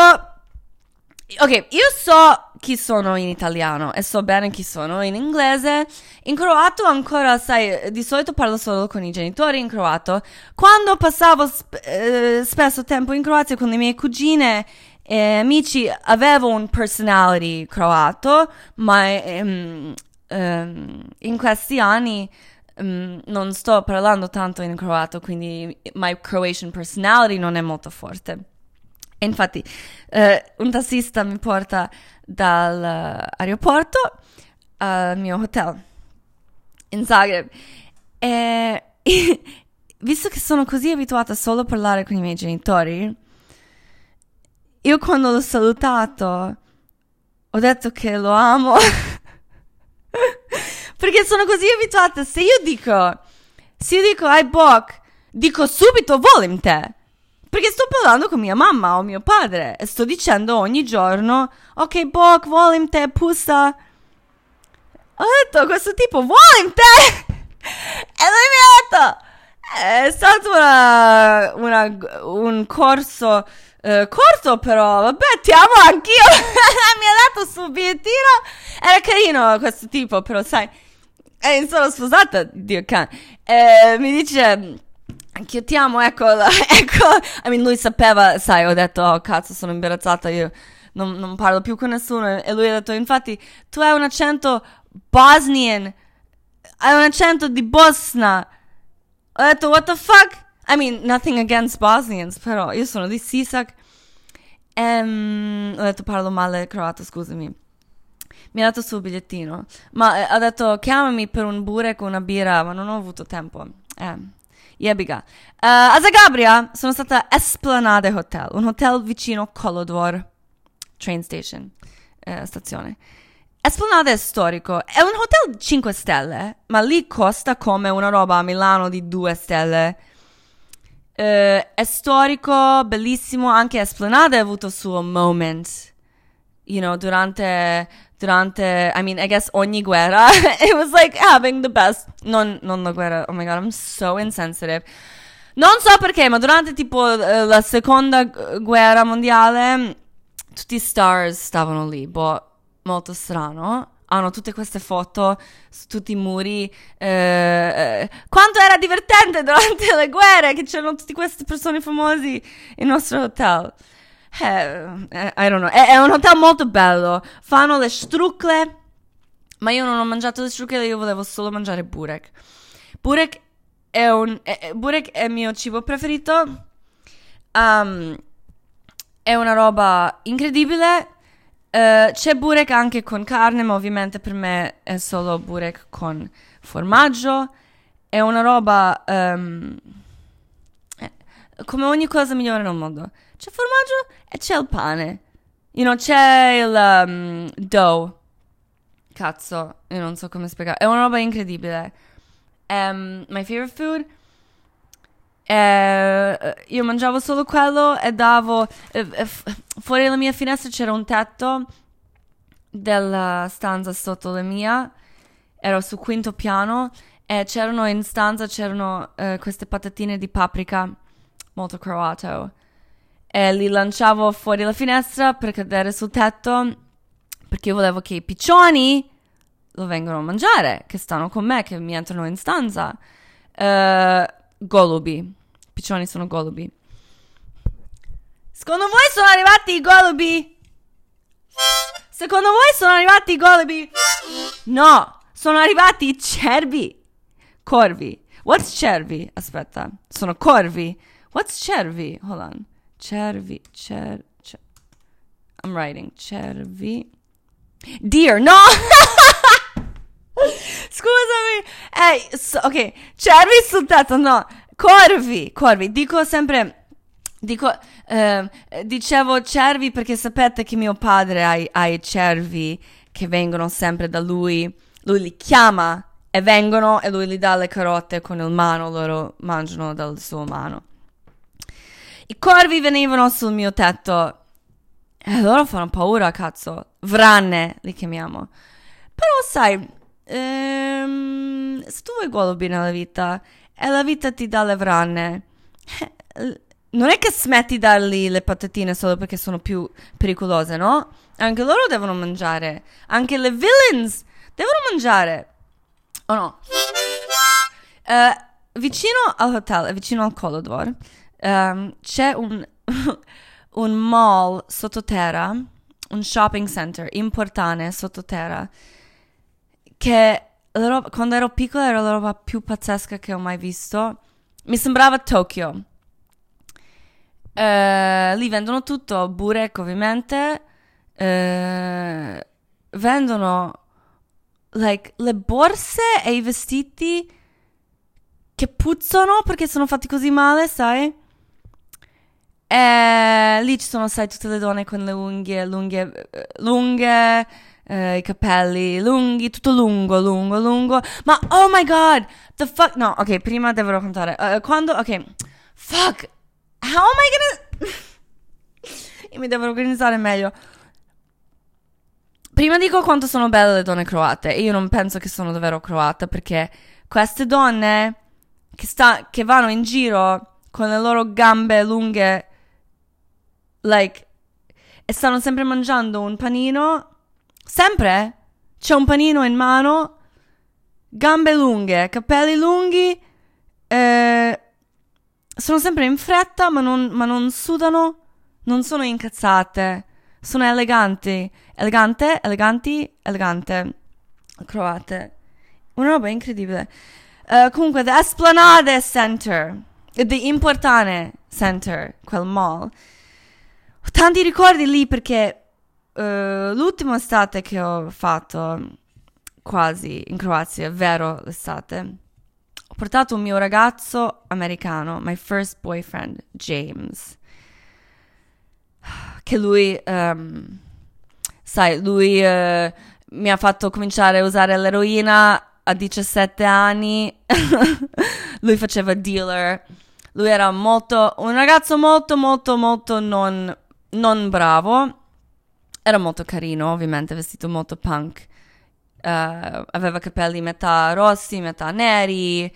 Ok, io so chi sono in italiano e so bene chi sono in inglese. In croato ancora, sai, di solito parlo solo con i genitori in croato. Quando passavo sp- eh, spesso tempo in Croazia con le mie cugine e amici, avevo un personality croato, ma ehm, ehm, in questi anni ehm, non sto parlando tanto in croato, quindi my Croatian personality non è molto forte. Infatti eh, un tassista mi porta dall'aeroporto al mio hotel in Zagreb e *laughs* visto che sono così abituata solo a parlare con i miei genitori, io quando l'ho salutato ho detto che lo amo *laughs* *laughs* perché sono così abituata. Se io dico, se io dico ai Bok, dico subito volim te. Perché sto parlando con mia mamma o mio padre e sto dicendo ogni giorno, ok Bok, volim te, pussa. Ho detto questo tipo, volim te! *laughs* E lui mi ha detto, è stato una, una- un corso eh, corto però, vabbè ti amo anch'io. *laughs* mi ha dato sul bigliettino, era carino questo tipo, però sai, eh, sono sposata, Dio cane. Eh, mi dice, anch'io ti amo, ecco, *laughs* ecco. I mean, lui sapeva, sai, ho detto, oh cazzo, sono imbarazzata, io non, non parlo più con nessuno. E lui ha detto, infatti, tu hai un accento bosnian, hai un accento di Bosna. Ho detto, what the fuck? I mean, nothing against Bosnians, però io sono di Sisak. Ehm, ho detto, parlo male croato, scusami. Mi ha dato il suo bigliettino. Ma eh, ha detto, chiamami per un burek o una birra, ma non ho avuto tempo. Eh. Jebiga. Uh, a Zagabria sono stata a Esplanade Hotel, un hotel vicino Kolodvor, train station, uh, stazione. Esplanade è storico, è un hotel 5 stelle, ma lì costa come una roba a Milano di 2 stelle. Uh, è storico, bellissimo, anche Esplanade ha avuto il suo moment, you know, durante, durante, I mean, I guess ogni guerra, *laughs* it was like having the best, non, non la guerra, oh my god, I'm so insensitive. Non so perché, ma durante tipo uh, la seconda guerra mondiale, tutti i stars stavano lì, boh, molto strano hanno tutte queste foto su tutti i muri. Eh, eh, quanto era divertente durante le guerre che c'erano tutte queste persone famose in nostro hotel. Eh, eh, I don't know. È, è, un hotel molto bello. Fanno le strucle. Ma io non ho mangiato le strucle, io volevo solo mangiare burek. Burek è un. È, burek è il mio cibo preferito. Um, è una roba incredibile Uh, c'è burek anche con carne, ma ovviamente per me è solo burek con formaggio. È una roba um, come ogni cosa migliore nel mondo. C'è formaggio e c'è il pane. You know, c'è il um, dough. Cazzo, io non so come spiegare. È una roba incredibile. Um, my favorite food. Eh, io mangiavo solo quello e davo eh, eh, fuori dalla mia finestra c'era un tetto della stanza sotto la mia ero sul quinto piano e c'erano in stanza c'erano eh, queste patatine di paprika molto croato. E li lanciavo fuori dalla finestra per cadere sul tetto perché io volevo che i piccioni lo vengano a mangiare che stanno con me che mi entrano in stanza. Uh, golubi piccioni sono golubi. Secondo voi sono arrivati i golubi? Secondo voi sono arrivati i golubi? No, sono arrivati i cervi. Corvi. What's cervi? Aspetta, sono corvi. What's cervi? Hold on. Cervi, cer, cer. I'm writing cervi. Deer, no! *laughs* Scusami. Ehi, so, ok, cervi sul tetto, no. Corvi, corvi, dico sempre, dico, eh, dicevo cervi perché sapete che mio padre ha, ha i cervi che vengono sempre da lui, lui li chiama e vengono e lui gli dà le carote con il mano, loro mangiano dal suo mano. I corvi venivano sul mio tetto e loro fanno paura, cazzo. Vranne li chiamiamo. Però sai, ehm, se tu vuoi golobi nella vita e la vita ti dà le vrane. Non è che smetti di dargli le patatine solo perché sono più pericolose, no? Anche loro devono mangiare. Anche le villains devono mangiare. O no? Uh, vicino al hotel, vicino al Kolodvor, um, c'è un, *laughs* un mall sottoterra, un shopping center importante sottoterra, che roba, quando ero piccola era la roba più pazzesca che ho mai visto. Mi sembrava Tokyo. Uh, lì vendono tutto, burek ovviamente. Uh, vendono like, le borse e i vestiti che puzzano perché sono fatti così male, sai? E lì ci sono, sai, tutte le donne con le unghie lunghe, lunghe eh, i capelli lunghi, tutto lungo, lungo, lungo. Ma oh my god, the fuck. No, ok, prima devo raccontare. Uh, quando, ok, fuck, how am I gonna. Io *laughs* mi devo organizzare meglio. Prima dico quanto sono belle le donne croate. Io non penso che sono davvero croate perché queste donne che, sta, che vanno in giro con le loro gambe lunghe, like, e stanno sempre mangiando un panino Sempre c'è un panino in mano, gambe lunghe, capelli lunghi, eh, sono sempre in fretta ma non, ma non sudano, non sono incazzate, sono eleganti, elegante, eleganti, elegante, croate. Una roba incredibile. Uh, comunque, The Esplanade Center, The Importante Center, quel mall. Ho tanti ricordi lì perché uh, l'ultima estate che ho fatto quasi in Croazia, vero l'estate, ho portato un mio ragazzo americano, my first boyfriend, James. Che lui, um, sai, lui uh, mi ha fatto cominciare a usare l'eroina a 17 anni. *laughs* lui faceva dealer. Lui era molto, un ragazzo molto, molto, molto non, non bravo. Era molto carino, ovviamente, vestito molto punk. Uh, aveva capelli metà rossi, metà neri,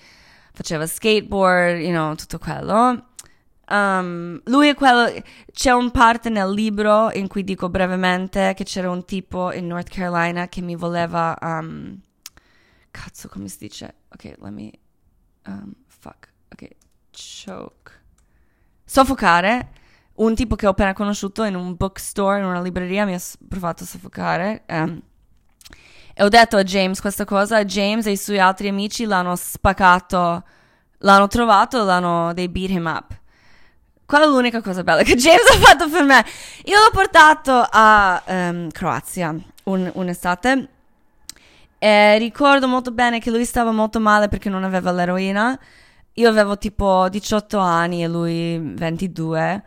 faceva skateboard, you know, tutto quello. Um, lui è quello. C'è un parte nel libro in cui dico brevemente che c'era un tipo in North Carolina che mi voleva. Um, cazzo, come si dice? Ok, let me. Um, fuck. Ok, choke. Soffocare. Un tipo che ho appena conosciuto in un bookstore, in una libreria, mi ha provato a soffocare. Um, e ho detto a James questa cosa. James e i suoi altri amici l'hanno spaccato. L'hanno trovato, l'hanno. They beat him up. Qual è l'unica cosa bella che *laughs* James ha fatto per me? Io l'ho portato a um, Croazia un, un'estate. E ricordo molto bene che lui stava molto male perché non aveva l'eroina. Io avevo tipo 18 anni e lui 22.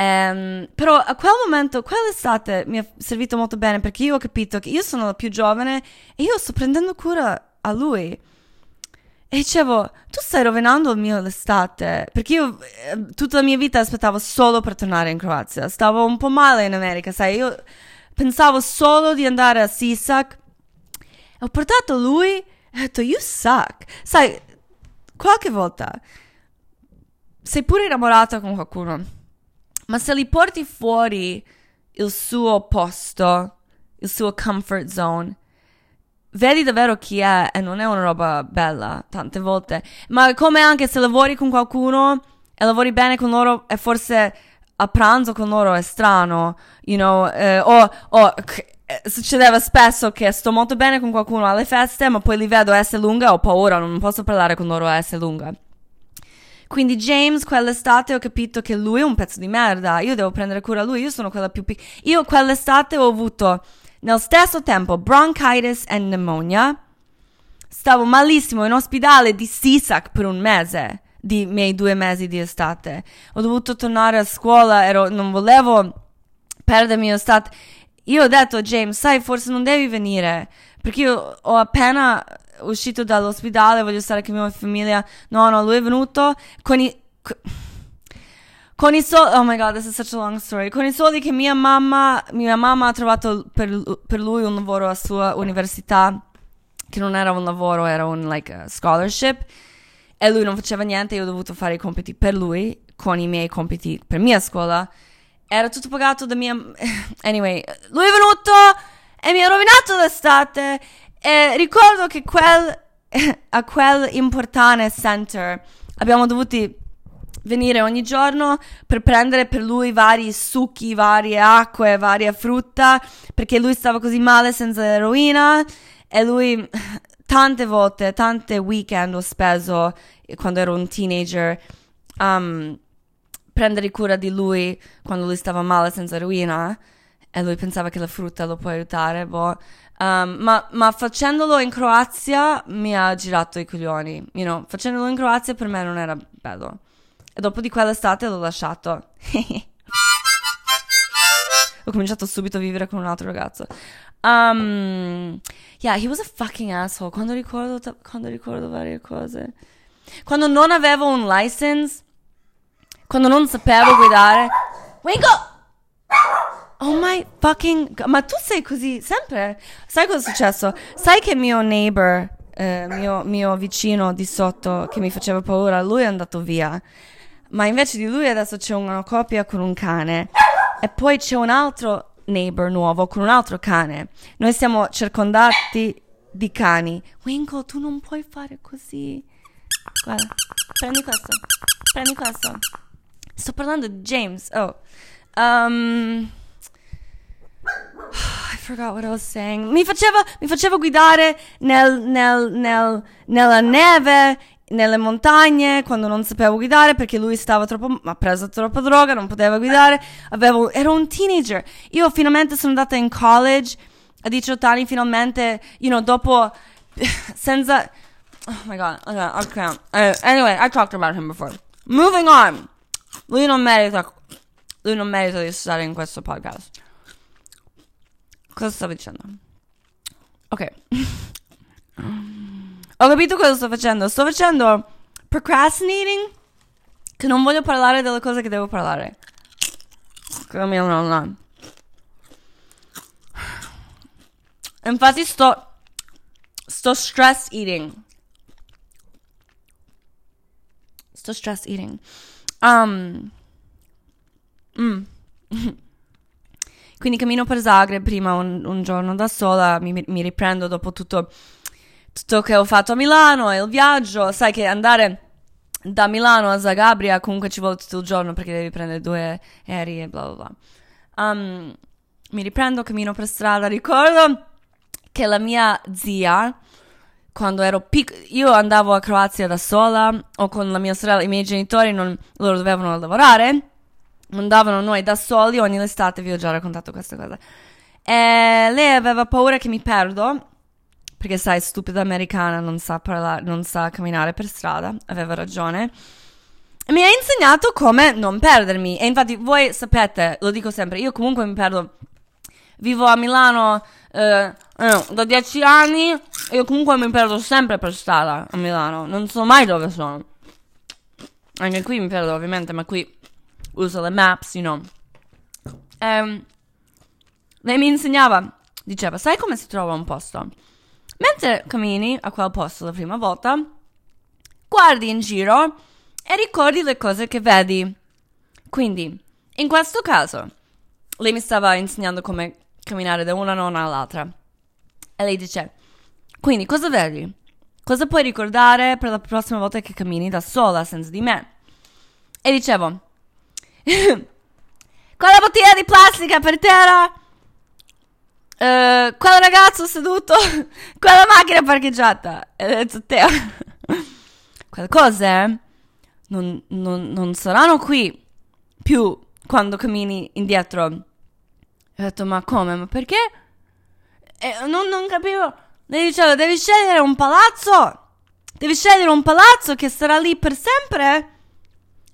Um, però a quel momento, quell'estate mi è servito molto bene perché io ho capito che io sono la più giovane e io sto prendendo cura a lui. E dicevo, tu stai rovinando il mio l'estate, perché io eh, tutta la mia vita aspettavo solo per tornare in Croazia. Stavo un po' male in America, sai, io pensavo solo di andare a Sisak. Ho portato lui e ho detto, you suck. Sai, qualche volta sei pure innamorata con qualcuno ma se li porti fuori il suo posto, il suo comfort zone, vedi davvero chi è e non è una roba bella tante volte. Ma come anche se lavori con qualcuno e lavori bene con loro e forse a pranzo con loro è strano, you know, eh, o, o eh, succedeva spesso che sto molto bene con qualcuno alle feste, ma poi li vedo a S lunga, ho paura, non posso parlare con loro a S lunga. Quindi James quell'estate ho capito che lui è un pezzo di merda, io devo prendere cura di lui, io sono quella più piccola. Io quell'estate ho avuto nel stesso tempo bronchitis e pneumonia. Stavo malissimo in ospedale di Sisak per un mese, di miei due mesi di estate. Ho dovuto tornare a scuola, ero, non volevo perdermi l'estate. Io ho detto a James, sai, forse non devi venire, perché io ho appena uscito dall'ospedale, voglio stare con la mia famiglia. No, no, lui è venuto con i... Con i soldi, oh my god, this is such a long story. Con i soldi che mia mamma, mia mamma ha trovato per, per lui un lavoro a sua università, che non era un lavoro, era un like scholarship. E lui non faceva niente, io ho dovuto fare i compiti per lui, con i miei compiti per mia scuola. Era tutto pagato da mia... *laughs* Anyway, lui è venuto e mi ha rovinato l'estate e ricordo che quel, *laughs* a quel importante center abbiamo dovuto venire ogni giorno per prendere per lui vari succhi, varie acque, varia frutta, perché lui stava così male senza l'eroina e lui *laughs* tante volte, tante weekend ho speso quando ero un teenager um, prendere cura di lui quando lui stava male senza eroina e lui pensava che la frutta lo può aiutare, boh. Um, ma, ma, facendolo in Croazia mi ha girato i coglioni, you know, facendolo in Croazia per me non era bello. E dopo di quell'estate l'ho lasciato. *laughs* ho cominciato subito a vivere con un altro ragazzo. Um, yeah, he was a fucking asshole. Quando ricordo, quando ricordo varie cose. Quando non avevo un license, quando non sapevo guidare. Wingo! Oh my fucking God. Ma tu sei così sempre? Sai cosa è successo? Sai che mio neighbor, eh, mio, mio vicino di sotto che mi faceva paura, lui è andato via. Ma invece di lui adesso c'è una coppia con un cane. E poi c'è un altro neighbor nuovo con un altro cane. Noi siamo circondati di cani. Winkle, tu non puoi fare così. Guarda, prendi questo. Prendi questo. Sto parlando di James. Oh. Um, *sighs* I forgot what I was saying. Mi faceva, mi faceva guidare nel, nel, nel, nella neve, nelle montagne, quando non sapevo guidare perché lui stava troppo, ha preso troppa droga, non poteva guidare. Avevo, ero un teenager. Io finalmente sono andata in college a 18 anni, finalmente, you know, dopo, *sighs* senza, Oh my god. Okay, I can't. Uh, anyway, I talked about him before. Moving on. Lui non merita. Lui non merita di stare in questo podcast. Cosa stavo dicendo? Ok. Ho capito cosa sto facendo. Sto facendo procrastinating. Che non voglio parlare delle cose che devo parlare. Infatti sto. Sto stress eating. Sto stress eating. Um. Mm. *laughs* Quindi cammino per Zagreb prima un, un giorno da sola, mi, mi, riprendo dopo tutto, tutto che ho fatto a Milano e il viaggio. Sai che andare da Milano a Zagabria comunque ci vuole tutto il giorno perché devi prendere due aerei e bla bla bla. Um, mi riprendo, cammino per strada, ricordo che la mia zia, quando ero piccola, io andavo a Croazia da sola o con la mia sorella, i miei genitori non, loro dovevano lavorare mandavano noi da soli ogni estate, vi ho già raccontato questa cosa. E lei aveva paura che mi perdo, perché sai, stupida americana, non sa parlare, non sa camminare per strada, aveva ragione. E mi ha insegnato come non perdermi. E infatti voi sapete, lo dico sempre, io comunque mi perdo. Vivo a Milano eh, eh, da dieci anni e io comunque mi perdo sempre per strada a Milano. Non so mai dove sono. Anche qui mi perdo ovviamente, ma qui uso le maps, you know. Um, lei mi insegnava, diceva, sai come si trova un posto? Mentre cammini a quel posto la prima volta, guardi in giro e ricordi le cose che vedi. Quindi, in questo caso, lei mi stava insegnando come camminare da una nonna all'altra. E lei dice, quindi cosa vedi? Cosa puoi ricordare per la prossima volta che cammini da sola senza di me? E dicevo, *laughs* quella bottiglia di plastica per terra, uh, quel ragazzo seduto, *laughs* quella macchina parcheggiata. E detto, Teo, *laughs* quelle cose non, non, non saranno qui più quando cammini indietro. ho detto, ma come? Ma perché? E non, non capivo. Lei diceva, devi scegliere un palazzo. Devi scegliere un palazzo che sarà lì per sempre.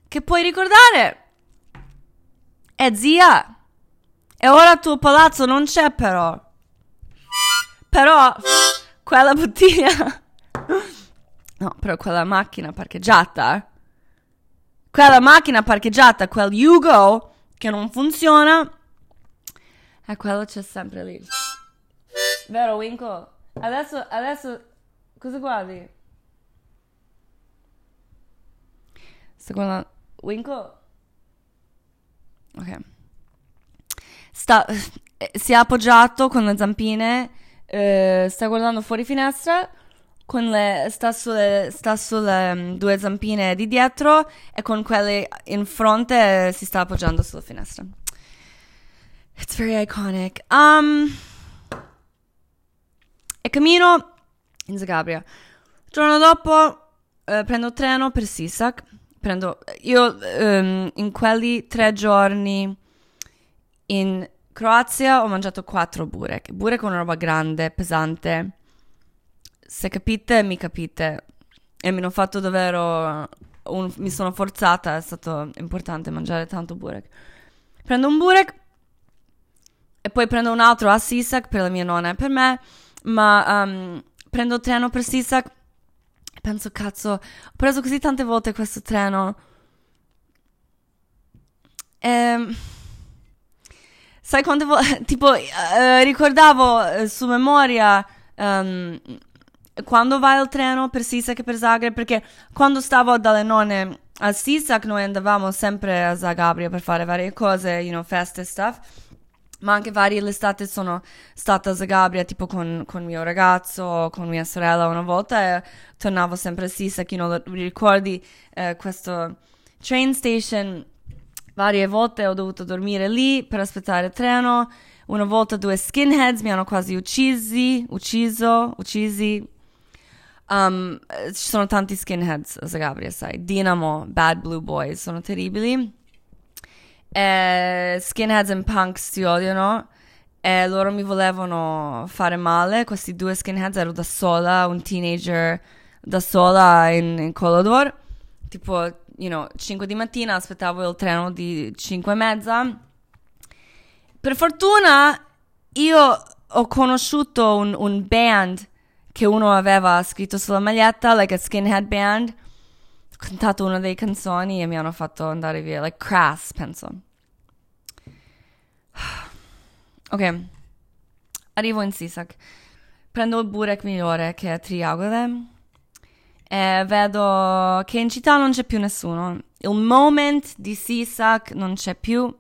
Che puoi ricordare. Eh zia, e ora il tuo palazzo non c'è però. Però quella bottiglia... *laughs* No, però quella macchina parcheggiata... Quella macchina parcheggiata, quel Yugo che non funziona... E eh, quello c'è sempre lì. Vero, Winkle? Adesso, adesso... Cosa guardi? Sto guardando... Ok. Sta, eh, si è appoggiato con le zampine, eh, sta guardando fuori finestra, le, sta sulle, sta sulle um, due zampine di dietro e con quelle in fronte si sta appoggiando sulla finestra. It's very iconic. Um, e cammino in Zagabria. Il giorno dopo eh, prendo treno per Sisak prendo, io um, in quelli tre giorni in Croazia ho mangiato quattro burek. Burek è una roba grande, pesante. Se capite, mi capite. E mi hanno fatto davvero, un, mi sono forzata, è stato importante mangiare tanto burek. Prendo un burek e poi prendo un altro a Sisak per la mia nonna e per me, ma um, prendo treno per Sisak penso, cazzo, ho preso così tante volte questo treno. Ehm, sai quante volte, *laughs* tipo, eh, ricordavo eh, su memoria um, quando vai al treno per Sisak e per Zagreb, perché quando stavo dalle nonne a Sisak noi andavamo sempre a Zagabria per fare varie cose, you know, feste e stuff ma anche varie l'estate sono stata a Zagabria tipo con, con mio ragazzo, con mia sorella una volta e tornavo sempre a Sisak, you know, ricordi eh, questo train station varie volte ho dovuto dormire lì per aspettare il treno, una volta due skinheads mi hanno quasi uccisi, ucciso, uccisi. Um, ci sono tanti skinheads a Zagabria, sai, Dinamo, Bad Blue Boys, sono terribili e skinheads e punks si odiano e loro mi volevano fare male. Questi due skinheads ero da sola, un teenager da sola in, in Colodor, tipo, you know, 5 di mattina aspettavo il treno di 5 e mezza. Per fortuna io ho conosciuto un, un band che uno aveva scritto sulla maglietta, like a skinhead band. Ho cantato una delle canzoni e mi hanno fatto andare via, like Crass, penso. Ok, arrivo in Sisak. Prendo il burek migliore che è triagole e vedo che in città non c'è più nessuno. Il moment di Sisak non c'è più.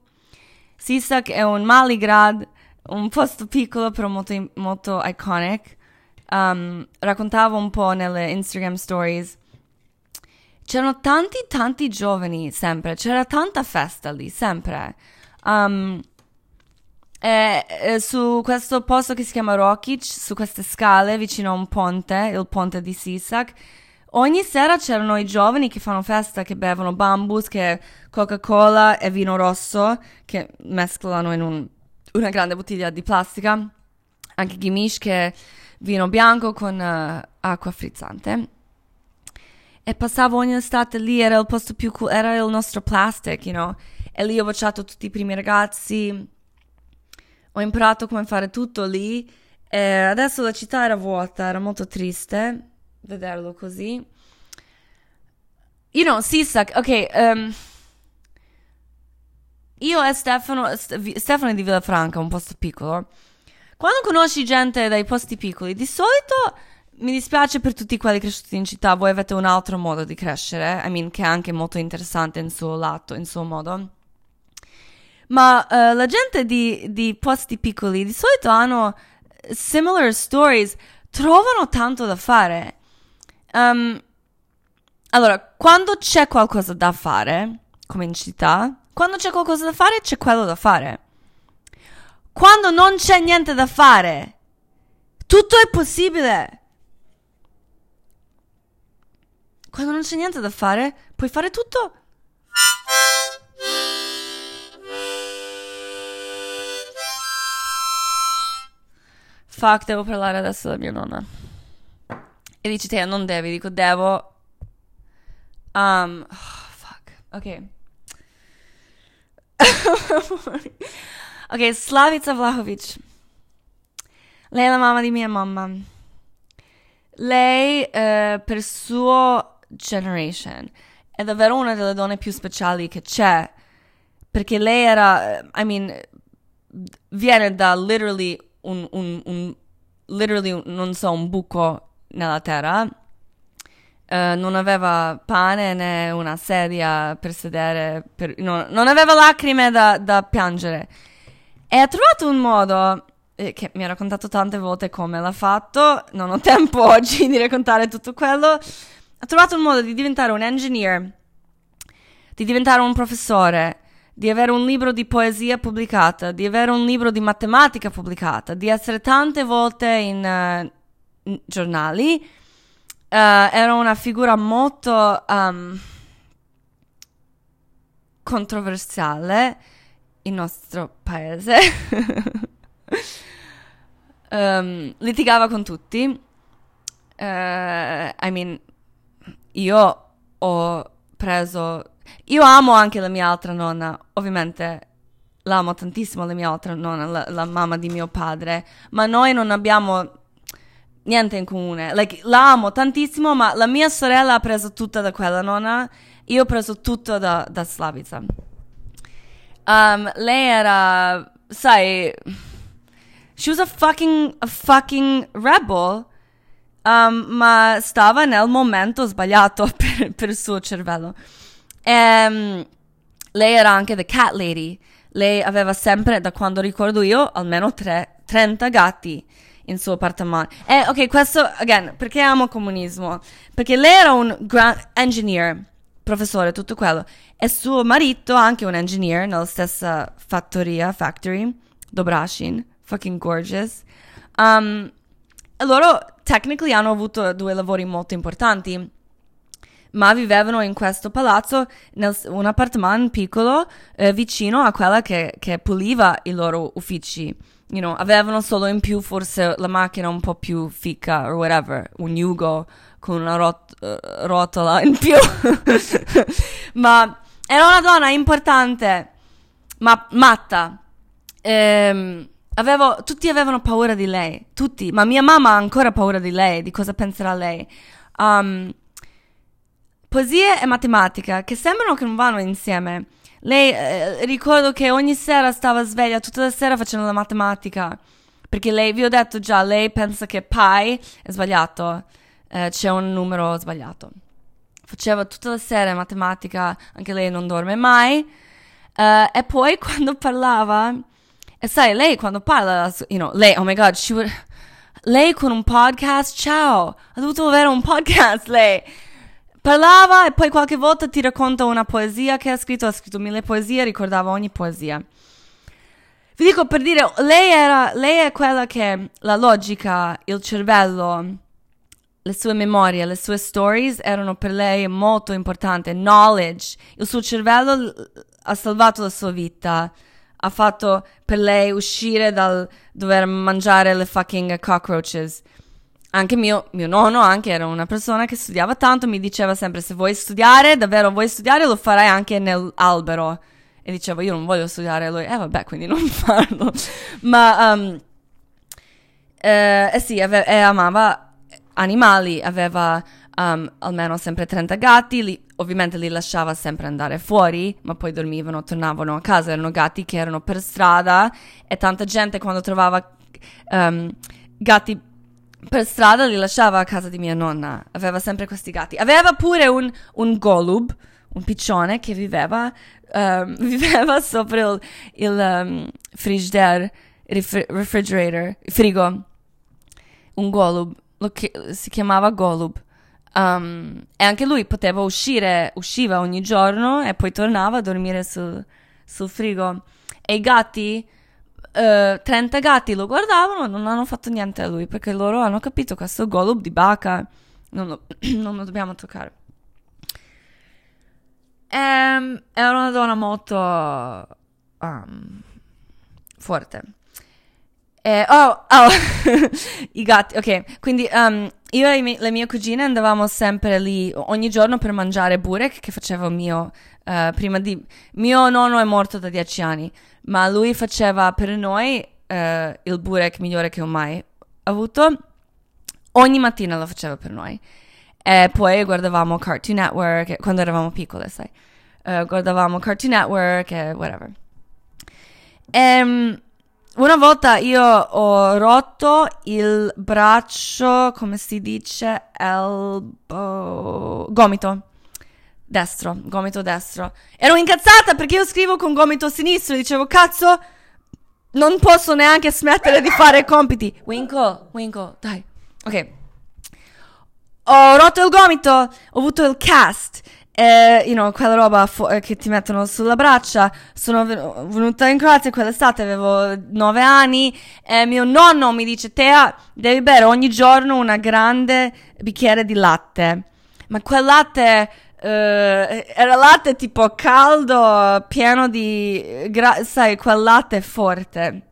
Sisak è un Maligrad, un posto piccolo però molto, molto iconic. Um, raccontavo un po' nelle Instagram stories. C'erano tanti, tanti giovani sempre. C'era tanta festa lì, sempre. Um, e, e su questo posto che si chiama Rokic, su queste scale vicino a un ponte, il ponte di Sisak, ogni sera c'erano i giovani che fanno festa, che bevono bambus, che Coca-Cola e vino rosso, che mescolano in un, una grande bottiglia di plastica, anche gimish che è vino bianco con uh, acqua frizzante. E passavo ogni estate lì, era il posto più cool, era il nostro plastic, you know. E lì ho baciato tutti i primi ragazzi, ho imparato come fare tutto lì. E adesso la città era vuota, era molto triste vederlo così. You know, Sisak, ok. Um, io e Stefano, Stefano è di Villafranca, un posto piccolo. Quando conosci gente dai posti piccoli, di solito mi dispiace per tutti quelli cresciuti in città, voi avete un altro modo di crescere, I mean, che è anche molto interessante in suo lato, in suo modo. Ma uh, la gente di, di, posti piccoli di solito hanno similar stories, trovano tanto da fare. Um, allora, quando c'è qualcosa da fare, come in città, quando c'è qualcosa da fare, c'è quello da fare. Quando non c'è niente da fare, tutto è possibile. Quando non c'è niente da fare, puoi fare tutto Fuck, devo parlare adesso da mia nonna. E dici te, non devi, dico devo. Um, oh, fuck, ok. *laughs* ok, Slavica Vlahovic. Lei è la mamma di mia mamma. Lei, uh, per suo generation, è davvero una delle donne più speciali che c'è. Perché lei era, I mean, viene da literally un, un, un literally, non so, un buco nella terra. Uh, non aveva pane né una sedia per sedere, per, no, non aveva lacrime da, da, piangere. E ha trovato un modo, eh, che mi ha raccontato tante volte come l'ha fatto, non ho tempo *laughs* oggi di raccontare tutto quello, ha trovato un modo di diventare un engineer, di diventare un professore, di avere un libro di poesia pubblicata, di avere un libro di matematica pubblicata, di essere tante volte in, uh, giornali. Uh, era una figura molto um, controversiale in nostro paese. um, *laughs* litigava con tutti. Uh, I mean, io ho preso io amo anche la mia altra nonna, ovviamente l'amo tantissimo la mia altra nonna, la, la mamma di mio padre, ma noi non abbiamo niente in comune. Like, la amo tantissimo, ma la mia sorella ha preso tutto da quella nonna, io ho preso tutto da, da Slavica. Um, lei era, sai, she was a fucking, a fucking rebel, um, ma stava nel momento sbagliato *laughs* per, per il suo cervello. Um, lei era anche the cat lady. Lei aveva sempre, da quando ricordo io, almeno tre, 30 gatti in suo appartamento. E ok, questo, again, perché amo comunismo? Perché lei era un grand engineer, professore, tutto quello. E suo marito, anche un engineer, nella stessa fattoria, factory, Dobrashin, fucking gorgeous. Um, e loro, technically, hanno avuto due lavori molto importanti ma vivevano in questo palazzo, in un appartamento piccolo, eh, vicino a quella che, che, puliva i loro uffici. you know, avevano solo in più forse la macchina un po' più fica o whatever, un yugo con una rot- uh, rotola in più. *laughs* ma era una donna importante, ma matta. Ehm, avevo, tutti avevano paura di lei, tutti, ma mia mamma ha ancora paura di lei, di cosa penserà lei. Um, poesia e matematica, che sembrano che non vanno insieme. Lei, eh, ricordo che ogni sera stava sveglia tutta la sera facendo la matematica. Perché lei, vi ho detto già, lei pensa che pi è sbagliato. Eh, c'è un numero sbagliato. Faceva tutta la sera matematica, anche lei non dorme mai. Uh, e poi *laughs* quando parlava, e sai, lei quando parla, you know, lei, oh my god, would, lei con un podcast, ciao, ha dovuto avere un podcast, lei. Parlava e poi qualche volta ti racconta una poesia che ha scritto, ha scritto mille poesie, ricordava ogni poesia. Vi dico per dire, lei, era, lei è quella che la logica, il cervello, le sue memorie, le sue stories erano per lei molto importanti. Knowledge, il suo cervello ha salvato la sua vita ha fatto per lei uscire dal dover mangiare le fucking cockroaches. Anche mio, mio nonno anche era una persona che studiava tanto, mi diceva sempre se vuoi studiare, davvero vuoi studiare, lo farai anche nell'albero. E dicevo io non voglio studiare, lui, eh vabbè, quindi non *laughs* farlo. Ma, um, eh, eh sì, ave- eh, amava animali, aveva um, almeno sempre 30 gatti, li, ovviamente li lasciava sempre andare fuori, ma poi dormivano, tornavano a casa, erano gatti che erano per strada e tanta gente quando trovava um, gatti per strada li lasciava a casa di mia nonna, aveva sempre questi gatti. Aveva pure un, un golub, un piccione che viveva, um, *laughs* viveva sopra il, il um, frigidaire, refrigerator, frigo, un golub, chi- si chiamava golub. Um, e anche lui poteva uscire, usciva ogni giorno e poi tornava a dormire sul, sul frigo. E i gatti, uh, 30 gatti lo guardavano e non hanno fatto niente a lui perché loro hanno capito che questo golub di bacca non lo, *clears throat* non lo dobbiamo toccare. Um, era una donna molto um, forte. Eh, oh, oh, *laughs* i gatti, ok. Quindi um, io e le mie cugine andavamo sempre lì ogni giorno per mangiare burek che faceva mio, uh, prima di... Mio nonno è morto da dieci anni, ma lui faceva per noi uh, il burek migliore che ho mai avuto. Ogni mattina lo faceva per noi. E poi guardavamo Cartoon Network, quando eravamo piccole, sai. Uh, guardavamo Cartoon Network e whatever. Um, una volta io ho rotto il braccio, come si dice, elbow, gomito destro, gomito destro. Ero incazzata perché io scrivo con gomito sinistro e dicevo, cazzo, non posso neanche smettere di fare compiti. Winkle, Winkle, dai. Ok. Ho rotto il gomito, ho avuto il cast eh, you know, quella roba fo- eh, che ti mettono sulla braccia. Sono ven- venuta in Croazia quell'estate, avevo nove anni e mio nonno mi dice, Tea, devi bere ogni giorno una grande bicchiere di latte. Ma quel latte... Uh, era latte tipo caldo, pieno di... Gra- sai, quel latte forte.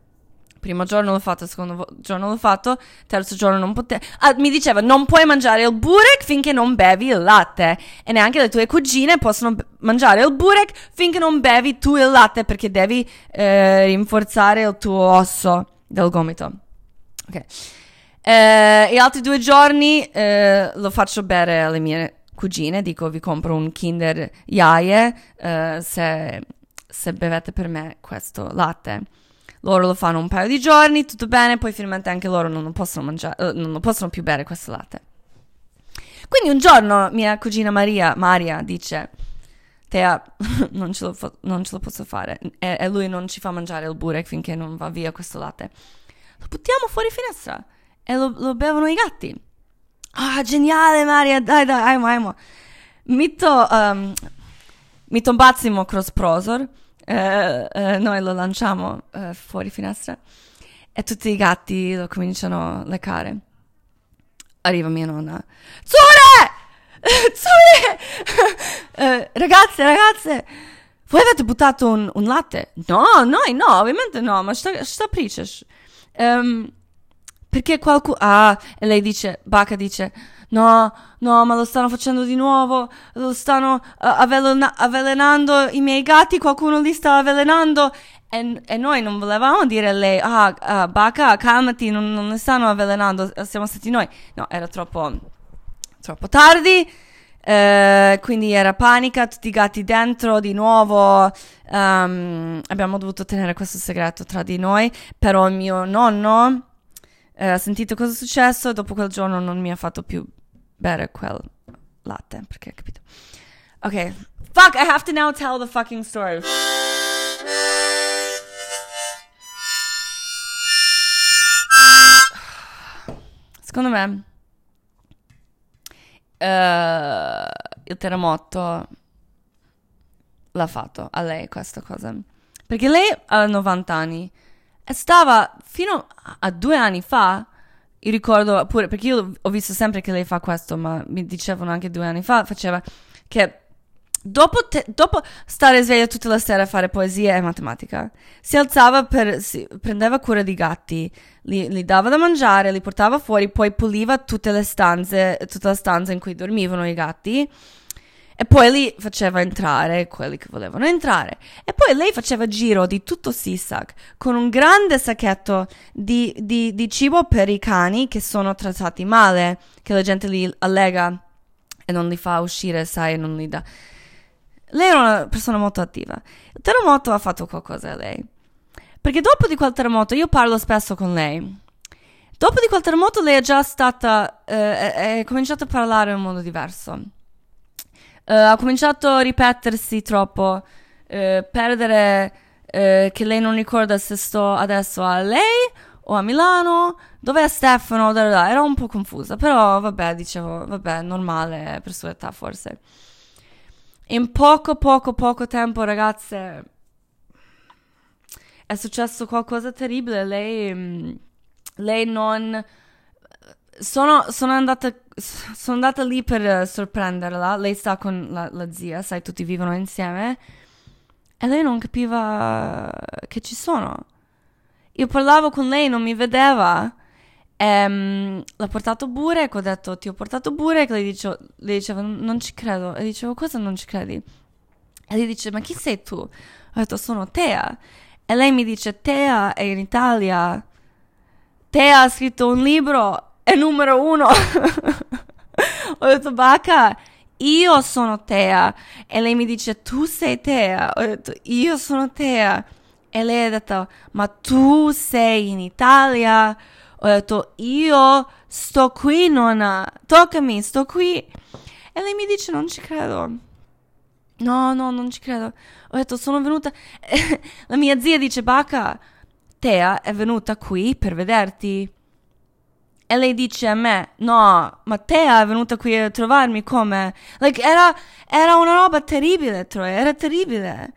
Primo giorno l'ho fatto, secondo giorno l'ho fatto, terzo giorno non potevo. Ah, mi diceva non puoi mangiare il burek finché non bevi il latte. E neanche le tue cugine possono b- mangiare il burek finché non bevi tu il latte perché devi eh, rinforzare il tuo osso del gomito. Ok. Eh, gli altri due giorni eh, lo faccio bere alle mie cugine, dico vi compro un Kinder Iaie eh, se, se bevete per me questo latte loro lo fanno un paio di giorni, tutto bene, poi finalmente anche loro non possono, mangiare, uh, non possono più bere questo latte. Quindi un giorno mia cugina Maria, Maria dice, Tea, *laughs* non ce, lo, non ce lo posso fare, e, e, lui non ci fa mangiare il burek finché non va via questo latte. Lo buttiamo fuori finestra e lo, lo bevono i gatti. Ah, geniale Maria, dai dai, aimo, aimo. Mito, um, mito bazzimo cross prosor eh, eh, noi lo lanciamo eh, fuori finestra e tutti i gatti lo cominciano a leccare. Arriva mia nonna. Zure! *laughs* Zure! *laughs* Eh, ragazze, ragazze, voi avete buttato un, un, latte? No, noi no, ovviamente no, ma sta, sta pričaš? Ehm, perché qualcuno... Ah, e lei dice, Baca dice, no, no, ma lo stanno facendo di nuovo, lo stanno uh, avvelena- avvelenando i miei gatti, qualcuno li sta avvelenando. E, e noi non volevamo dire a lei, ah, uh, Baca, calmati, non, non ne stanno avvelenando, siamo stati noi. No, era troppo, troppo tardi. Uh, quindi era panica, tutti i gatti dentro di nuovo. Um, abbiamo dovuto tenere questo segreto tra di noi. Però mio nonno eh, ha sentito cosa è successo e dopo quel giorno non mi ha fatto più bere quel latte, perché capito? Ok, fuck, I have to now tell the fucking story. Secondo me uh, il terremoto l'ha fatto a lei questa cosa. Perché lei ha 90 anni stava fino a due anni fa, io ricordo pure, perché io ho visto sempre che lei fa questo, ma mi dicevano anche due anni fa, faceva che dopo, te, dopo stare sveglia tutta la sera a fare poesia e matematica, si alzava per, si, prendeva cura di gatti, li, li, dava da mangiare, li portava fuori, poi puliva tutte le stanze, tutta la stanza in cui dormivano i gatti e poi li faceva entrare quelli che volevano entrare. E poi lei faceva giro di tutto Sisak con un grande sacchetto di, di, di cibo per i cani che sono trattati male, che la gente li allega e non li fa uscire, sai, non li dà. Lei era una persona molto attiva. Il terremoto ha fatto qualcosa a lei. Perché dopo di quel terremoto, io parlo spesso con lei. Dopo di quel terremoto lei è già stata, eh, è, è cominciato a parlare in modo diverso. Uh, ha cominciato a ripetersi troppo, uh, perdere uh, che lei non ricorda se sto adesso a lei o a Milano, dov'è Stefano, da, da, era un po' confusa, però vabbè, dicevo, vabbè, normale per sua età forse. In poco, poco, poco tempo, ragazze, è successo qualcosa terribile, lei, mm, lei non sono, sono, andata, sono andata lì per sorprenderla. Lei sta con la, la, zia, sai, tutti vivono insieme. E lei non capiva che ci sono. Io parlavo con lei, non mi vedeva. E, um, l'ha portato burek, ho detto ti ho portato burek. Lei, dice, lei diceva non ci credo. E dicevo cosa non ci credi? E lei dice ma chi sei tu? Ho detto sono Tea. E lei mi dice Tea è in Italia. Tea ha scritto un libro è numero uno. *laughs* ho detto, Baca, io sono Tea. E lei mi dice, tu sei Tea. Ho detto, io sono Tea. E lei ha detto, ma tu sei in Italia? Ho detto, io sto qui, nonna. Toccami, sto qui. E lei mi dice, non ci credo. No, no, non ci credo. Ho detto, sono venuta... *laughs* La mia zia dice, Baca, Tea è venuta qui per vederti. E lei dice a me, no, Matteo è venuta qui a trovarmi come? Like, era, era una roba terribile, Troy, era terribile.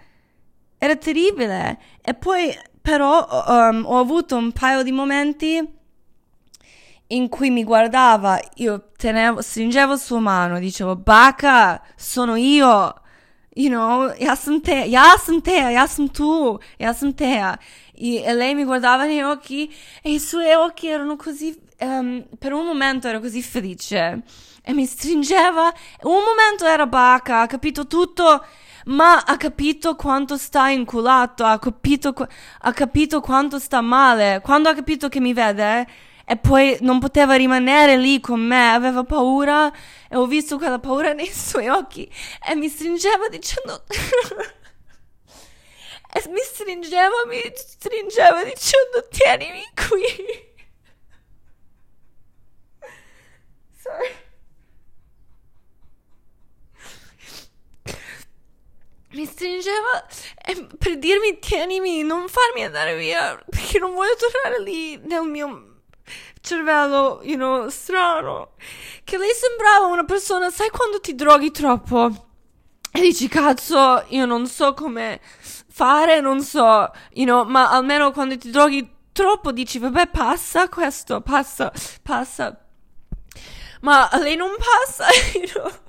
Era terribile. E poi, però, um, ho avuto un paio di momenti in cui mi guardava, io tenevo, stringevo sua mano, dicevo, Baca, sono io. You know, ja sam te, ja sam te, ja sam tu, ja sam te. E lei mi guardava negli occhi e i suoi occhi erano così um, per un momento ero così felice e mi stringeva. Un momento era baca, ha capito tutto, ma ha capito quanto sta inculato, ha capito, ha capito quanto sta male. Quando ha capito che mi vede e poi non poteva rimanere lì con me, aveva paura e ho visto quella paura nei *laughs* suoi occhi e mi stringeva dicendo... *laughs* e mi stringeva, mi stringeva dicendo tienimi qui. Sorry. Mi stringeva per dirmi tienimi, non farmi andare via, perché non voglio tornare lì nel mio cervello, you know, strano. Che lei sembrava una persona, sai quando ti droghi troppo? E dici, cazzo, io non so come fare, non so, you know, ma almeno quando ti droghi troppo dici, vabbè, passa questo, passa, passa ma lei non passa. *laughs*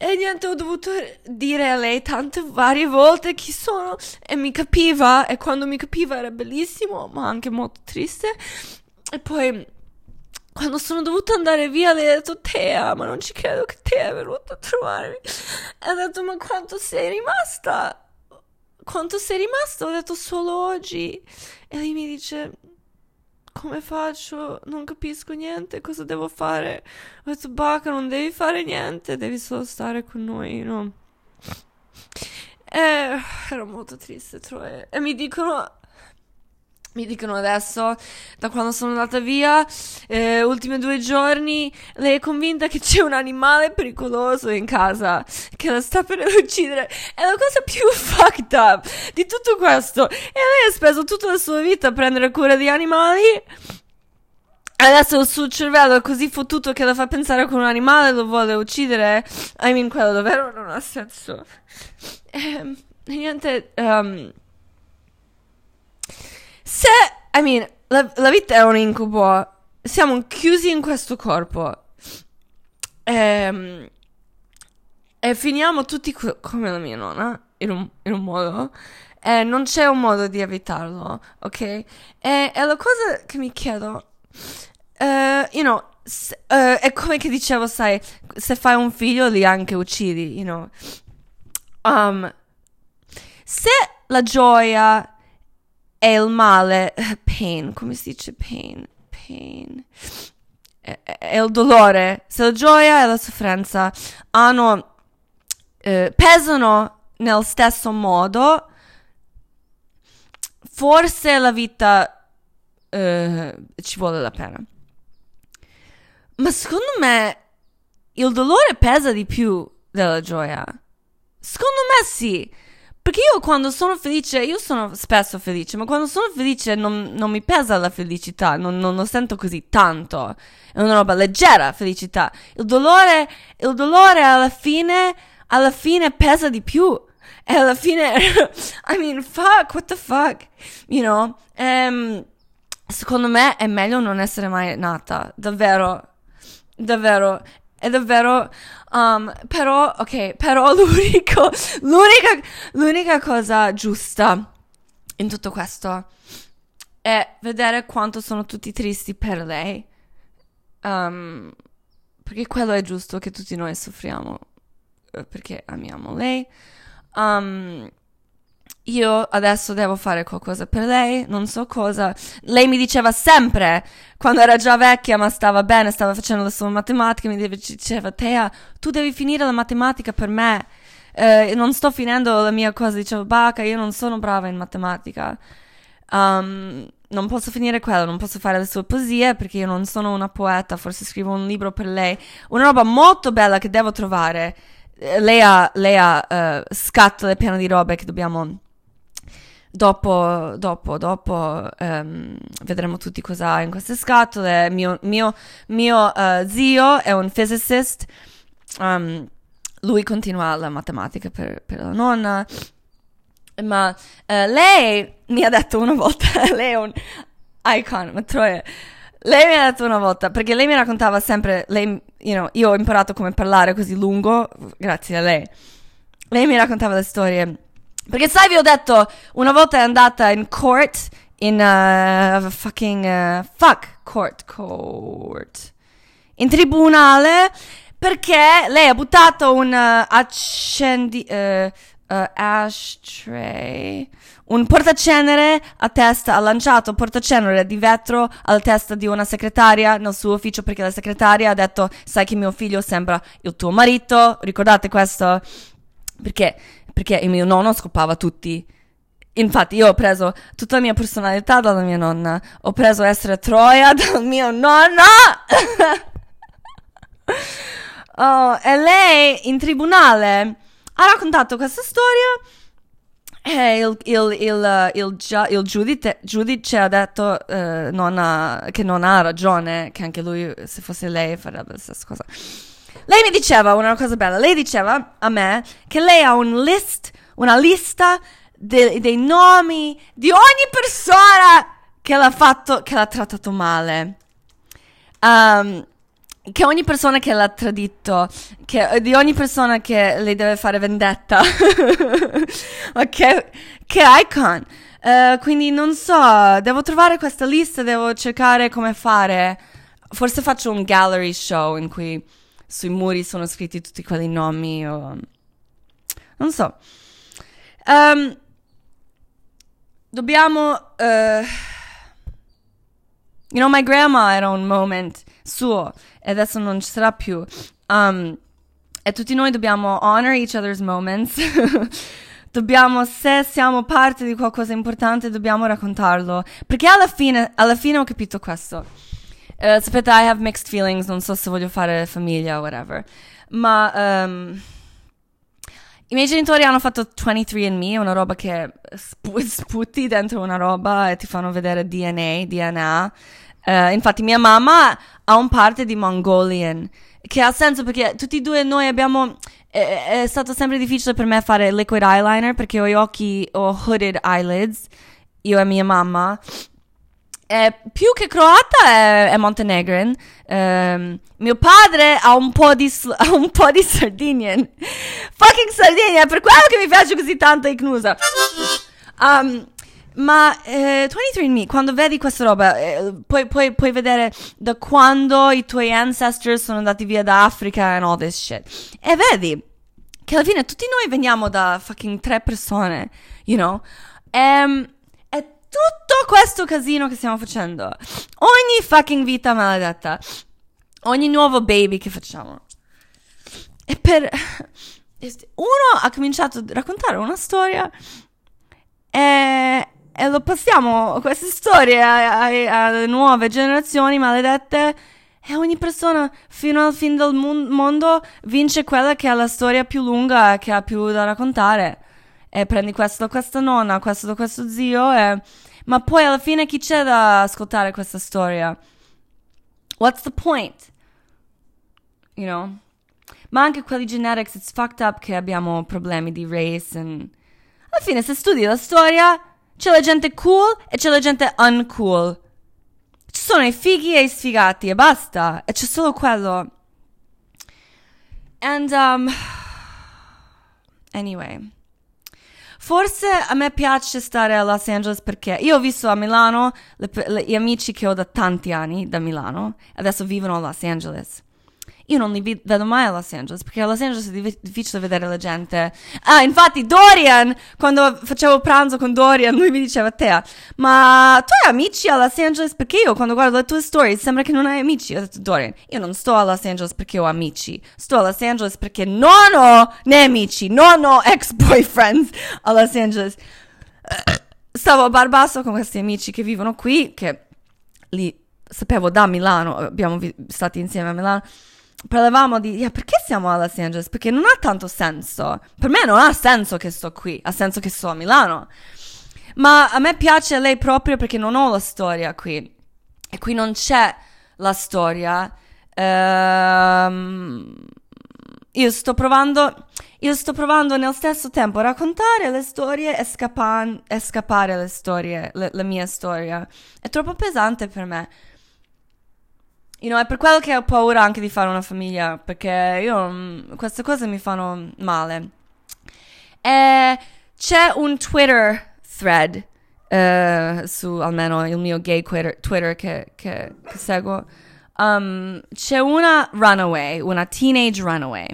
E niente, ho dovuto dire a lei tante varie volte chi sono e mi capiva e quando mi capiva era bellissimo, ma anche molto triste. E poi quando sono dovuta andare via lei ha detto Tea, ma non ci credo che Tea è venuta a trovarmi. E ha detto ma quanto sei rimasta? Quanto sei rimasta? Ho detto solo oggi. E lei mi dice come faccio? Non capisco niente, cosa devo fare? Ho detto, Baca, non devi fare niente, devi solo stare con noi, no? E ero molto triste, Troy. E mi dicono, mi dicono adesso, da quando sono andata via, eh, ultimi due giorni, lei è convinta che c'è un animale pericoloso in casa che la sta per uccidere. È la cosa più *laughs* fucked up di tutto questo. E lei ha speso tutta la sua vita a prendere cura di animali. Adesso il suo cervello è così fottuto che la fa pensare che un animale lo vuole uccidere. I mean, quello davvero non ha senso. E, niente, um, se, I mean, la, la vita è un incubo, siamo chiusi in questo corpo e, ehm, e finiamo tutti co- come la mia nonna, in un, in un modo, e non c'è un modo di evitarlo, ok? E, e la cosa che mi chiedo, uh, you know, se, uh, è come che dicevo, sai, se fai un figlio li anche uccidi, you know. Um, se la gioia è il male, pain, come si dice pain? Pain. È, è il dolore, se la gioia e la sofferenza hanno, eh, pesano nel stesso modo, forse la vita eh, ci vuole la pena. Ma secondo me il dolore pesa di più della gioia. Secondo me sì. Perché io quando sono felice, io sono spesso felice, ma quando sono felice non, non mi pesa la felicità, non, non, lo sento così tanto. È una roba leggera, felicità. Il dolore, il dolore alla fine, alla fine pesa di più. E alla fine, *laughs* I mean, fuck, what the fuck, you know? Um, secondo me è meglio non essere mai nata, davvero, davvero è davvero um, però ok però *laughs* l'unico l'unica l'unica cosa giusta in tutto questo è vedere quanto sono tutti tristi per lei. Um, perché quello è giusto che tutti noi soffriamo eh, perché amiamo lei. Um, io adesso devo fare qualcosa per lei, non so cosa. Lei mi diceva sempre, quando era già vecchia ma stava bene, stava facendo la sua matematica, mi diceva, Tea, tu devi finire la matematica per me. Eh, non sto finendo la mia cosa, dicevo, Baca, io non sono brava in matematica. Um, non posso finire quello, non posso fare le sue poesie perché io non sono una poeta, forse scrivo un libro per lei. Una roba molto bella che devo trovare. Eh, lei ha, lei ha uh, scatole piene di robe che dobbiamo Dopo, dopo, dopo um, vedremo tutti cosa ha in queste scatole. Mio, mio, mio uh, zio è un physicist. Um, lui continua la matematica per, per la nonna. Ma uh, lei mi ha detto una volta, *laughs* lei è un icon, ma troia. Lei mi ha detto una volta, perché lei mi raccontava sempre, lei, you know, io ho imparato come parlare così lungo grazie a lei. Lei mi raccontava le storie perché sai, vi ho detto, una volta è andata in court, in uh, fucking, uh, fuck, court, court, in tribunale, perché lei ha buttato un uh, accendi, uh, uh, ashtray, un portacenere a testa, ha lanciato un portacenere di vetro alla testa di una segretaria nel suo ufficio perché la segretaria ha detto, sai che mio figlio sembra il tuo marito, ricordate questo? Perché perché il mio nonno scopava tutti. Infatti io ho preso tutta la mia personalità dalla mia nonna, ho preso essere Troia *laughs* dal mio nonno. *laughs* oh, e lei in tribunale ha raccontato questa storia e il, il, il, il giudice, giudice, ha detto uh, non che non ha ragione, che anche lui, se fosse lei, farebbe la stessa cosa. Lei mi diceva una cosa bella, lei diceva a me che lei ha un list, una lista de, dei nomi di ogni persona che l'ha fatto, che l'ha trattato male. Um, che ogni persona che l'ha tradito, che, di ogni persona che le deve fare vendetta, *laughs* che, che icon. Uh, quindi non so, devo trovare questa lista, devo cercare come fare. Forse faccio un gallery show in cui sui muri sono scritti tutti quei nomi o... Non so. Um, dobbiamo... Uh, you know, my grandma era un moment suo e adesso non ci sarà più. Um, e tutti noi dobbiamo honor each other's moments. *laughs* dobbiamo, se siamo parte di qualcosa importante, dobbiamo raccontarlo. Perché alla fine, alla fine ho capito questo. Uh, sapete, I have mixed feelings, non so se voglio fare famiglia o whatever. Ma um, i miei genitori hanno fatto 23andMe, una roba che sp- *laughs* sputi dentro una roba e ti fanno vedere DNA, DNA. Uh, infatti mia mamma ha un parte di Mongolian, che ha senso perché tutti e due noi abbiamo... È, è, stato sempre difficile per me fare liquid eyeliner perché ho gli occhi, ho hooded eyelids, io e mia mamma. E più che croata è, è montenegrin. Um, mio padre ha un po' di, *laughs* ha un po' di Sardinian. Fucking Sardegna, è per quello che mi piace così tanto Ignusa. Um, ma eh, 23andMe, quando vedi questa roba, eh, puoi, puoi, puoi, vedere da quando i tuoi ancestors sono andati via da Africa and all this shit. E vedi che alla fine tutti noi veniamo da fucking tre persone, you know? Um, tutto questo casino che stiamo facendo. Ogni fucking vita maledetta. Ogni nuovo baby che facciamo. E per... Uno ha cominciato a raccontare una storia e e lo passiamo queste storie alle nuove generazioni maledette e ogni persona fino al fine del mondo vince quella che ha la storia più lunga e che ha più da raccontare. E prendi questo da questa nonna, questo da questo zio, e... ma poi alla fine chi c'è da ascoltare questa storia? What's the point? You know? Ma anche quelli genetics, it's fucked up che abbiamo problemi di race. And... Alla fine, se studi la storia, c'è la gente cool e c'è la gente uncool. Ci sono i fighi e i sfigati e basta. E c'è solo quello. And, um, *sighs* anyway. Forse a me piace stare a Los Angeles perché io ho visto a Milano le, le, gli amici che ho da tanti anni da Milano, adesso vivono a Los Angeles. Io non li vedo mai a Los Angeles perché a Los Angeles è difficile vedere la gente. Ah, infatti, Dorian, quando facevo pranzo con Dorian, lui mi diceva: Te, ma tu hai amici a Los Angeles? Perché io quando guardo le tue stories sembra che non hai amici. Ho detto: Dorian, io non sto a Los Angeles perché ho amici. Sto a Los Angeles perché non ho nemici, non ho ex boyfriends a Los Angeles. *coughs* Stavo a Barbasso con questi amici che vivono qui, che li sapevo da Milano, abbiamo vi- stati insieme a Milano parlavamo di yeah, perché siamo a Los Angeles? Perché non ha tanto senso. Per me non ha senso che sto qui, ha senso che sto a Milano. Ma a me piace lei proprio perché non ho la storia qui. E qui non c'è la storia. Ehm, io sto provando. Io sto provando nel stesso tempo a raccontare le storie e, scappan- e scappare le storie, le, la mia storia. È troppo pesante per me. You know, è per quello che ho paura anche di fare una famiglia, perché io mm, queste cose mi fanno male. E c'è un Twitter thread uh, su almeno il mio gay Twitter, Twitter che, che, che seguo. Um, c'è una runaway, una teenage runaway.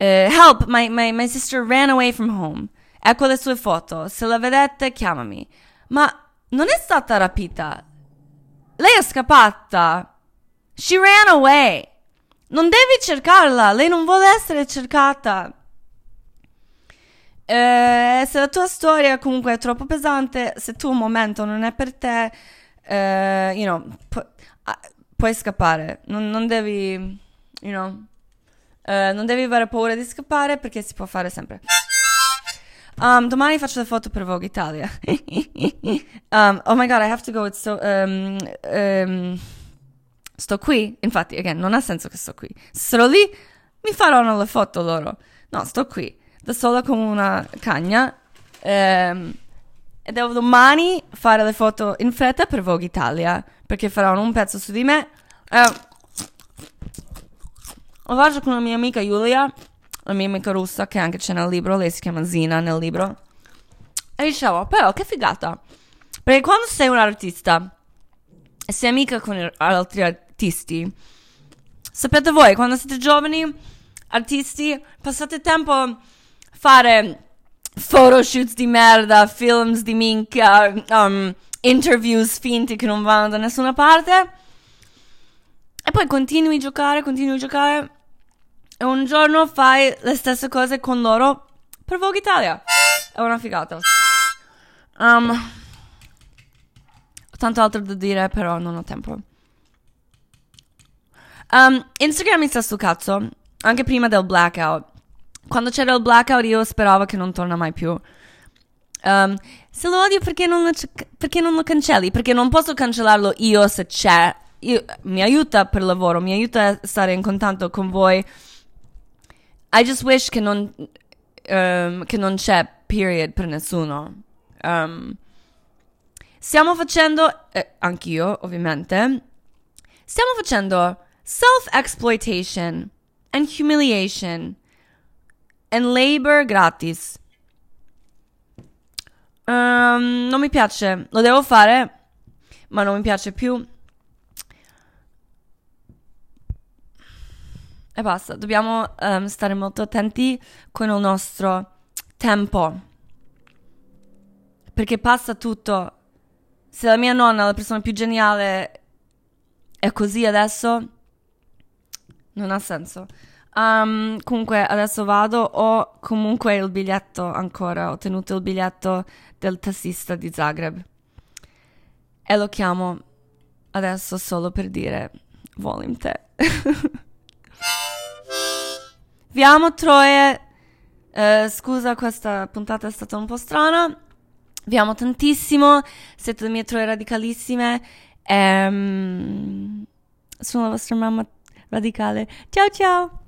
Uh, help, my, my, my sister ran away from home. Ecco le sue foto. Se la vedete, chiamami. Ma non è stata rapita. Lei è scappata. She ran away. Non devi cercarla, lei non vuole essere cercata. Eh, se la tua storia comunque è troppo pesante, se tu un momento non è per te, eh, you know, pu- ah, puoi scappare. Non, non devi, you know, eh, non devi avere paura di scappare perché si può fare sempre. Um, domani faccio le foto per Vogue Italia. *laughs* um, oh my god, I have to go. It's so. Um, um, sto qui, infatti, again, non ha senso che sto qui. Se sarò lì, mi faranno le foto loro. No, sto qui, da sola con una cagna. Ehm, e devo domani fare le foto in fretta per Vogue Italia, perché faranno un pezzo su di me. Eh, Lo faccio con la mia amica Giulia, la mia amica russa, che anche c'è nel libro, lei si chiama Zina nel libro. E dicevo, però che figata. Perché quando sei un artista e sei amica con altri artisti, sapete voi, quando siete giovani, artisti, passate tempo a fare photoshoots di merda, films di minchia, um, interviews finti che non vanno da nessuna parte. E poi continui a giocare, continui a giocare. E un giorno fai le stesse cose con loro per Vogue Italia. È una figata. Um, ho tanto altro da dire, però non ho tempo. Um, Instagram mi sta sul cazzo, anche prima del blackout. Quando c'era il blackout io speravo che non torna mai più. Um, se lo odio perché non lo, perché non lo cancelli? Perché non posso cancellarlo io se c'è. Io, mi aiuta per lavoro, mi aiuta a stare in contatto con voi. I just wish che non, um, che non c'è period per nessuno. Um, stiamo facendo, eh, anch'io ovviamente, stiamo facendo self-exploitation and humiliation and labor gratis. Um, non mi piace, lo devo fare, ma non mi piace più. E basta, dobbiamo um, stare molto attenti con il nostro tempo. Perché passa tutto. Se la mia nonna, la persona più geniale, è così adesso, non ha senso. Um, comunque adesso vado, ho comunque il biglietto ancora, ho tenuto il biglietto del tassista di Zagreb. E lo chiamo adesso solo per dire volim te. *laughs* Vi amo Troie, uh, scusa questa puntata è stata un po' strana, vi amo tantissimo, siete le mie Troie radicalissime. E um, sono la vostra mamma radicale. Ciao ciao!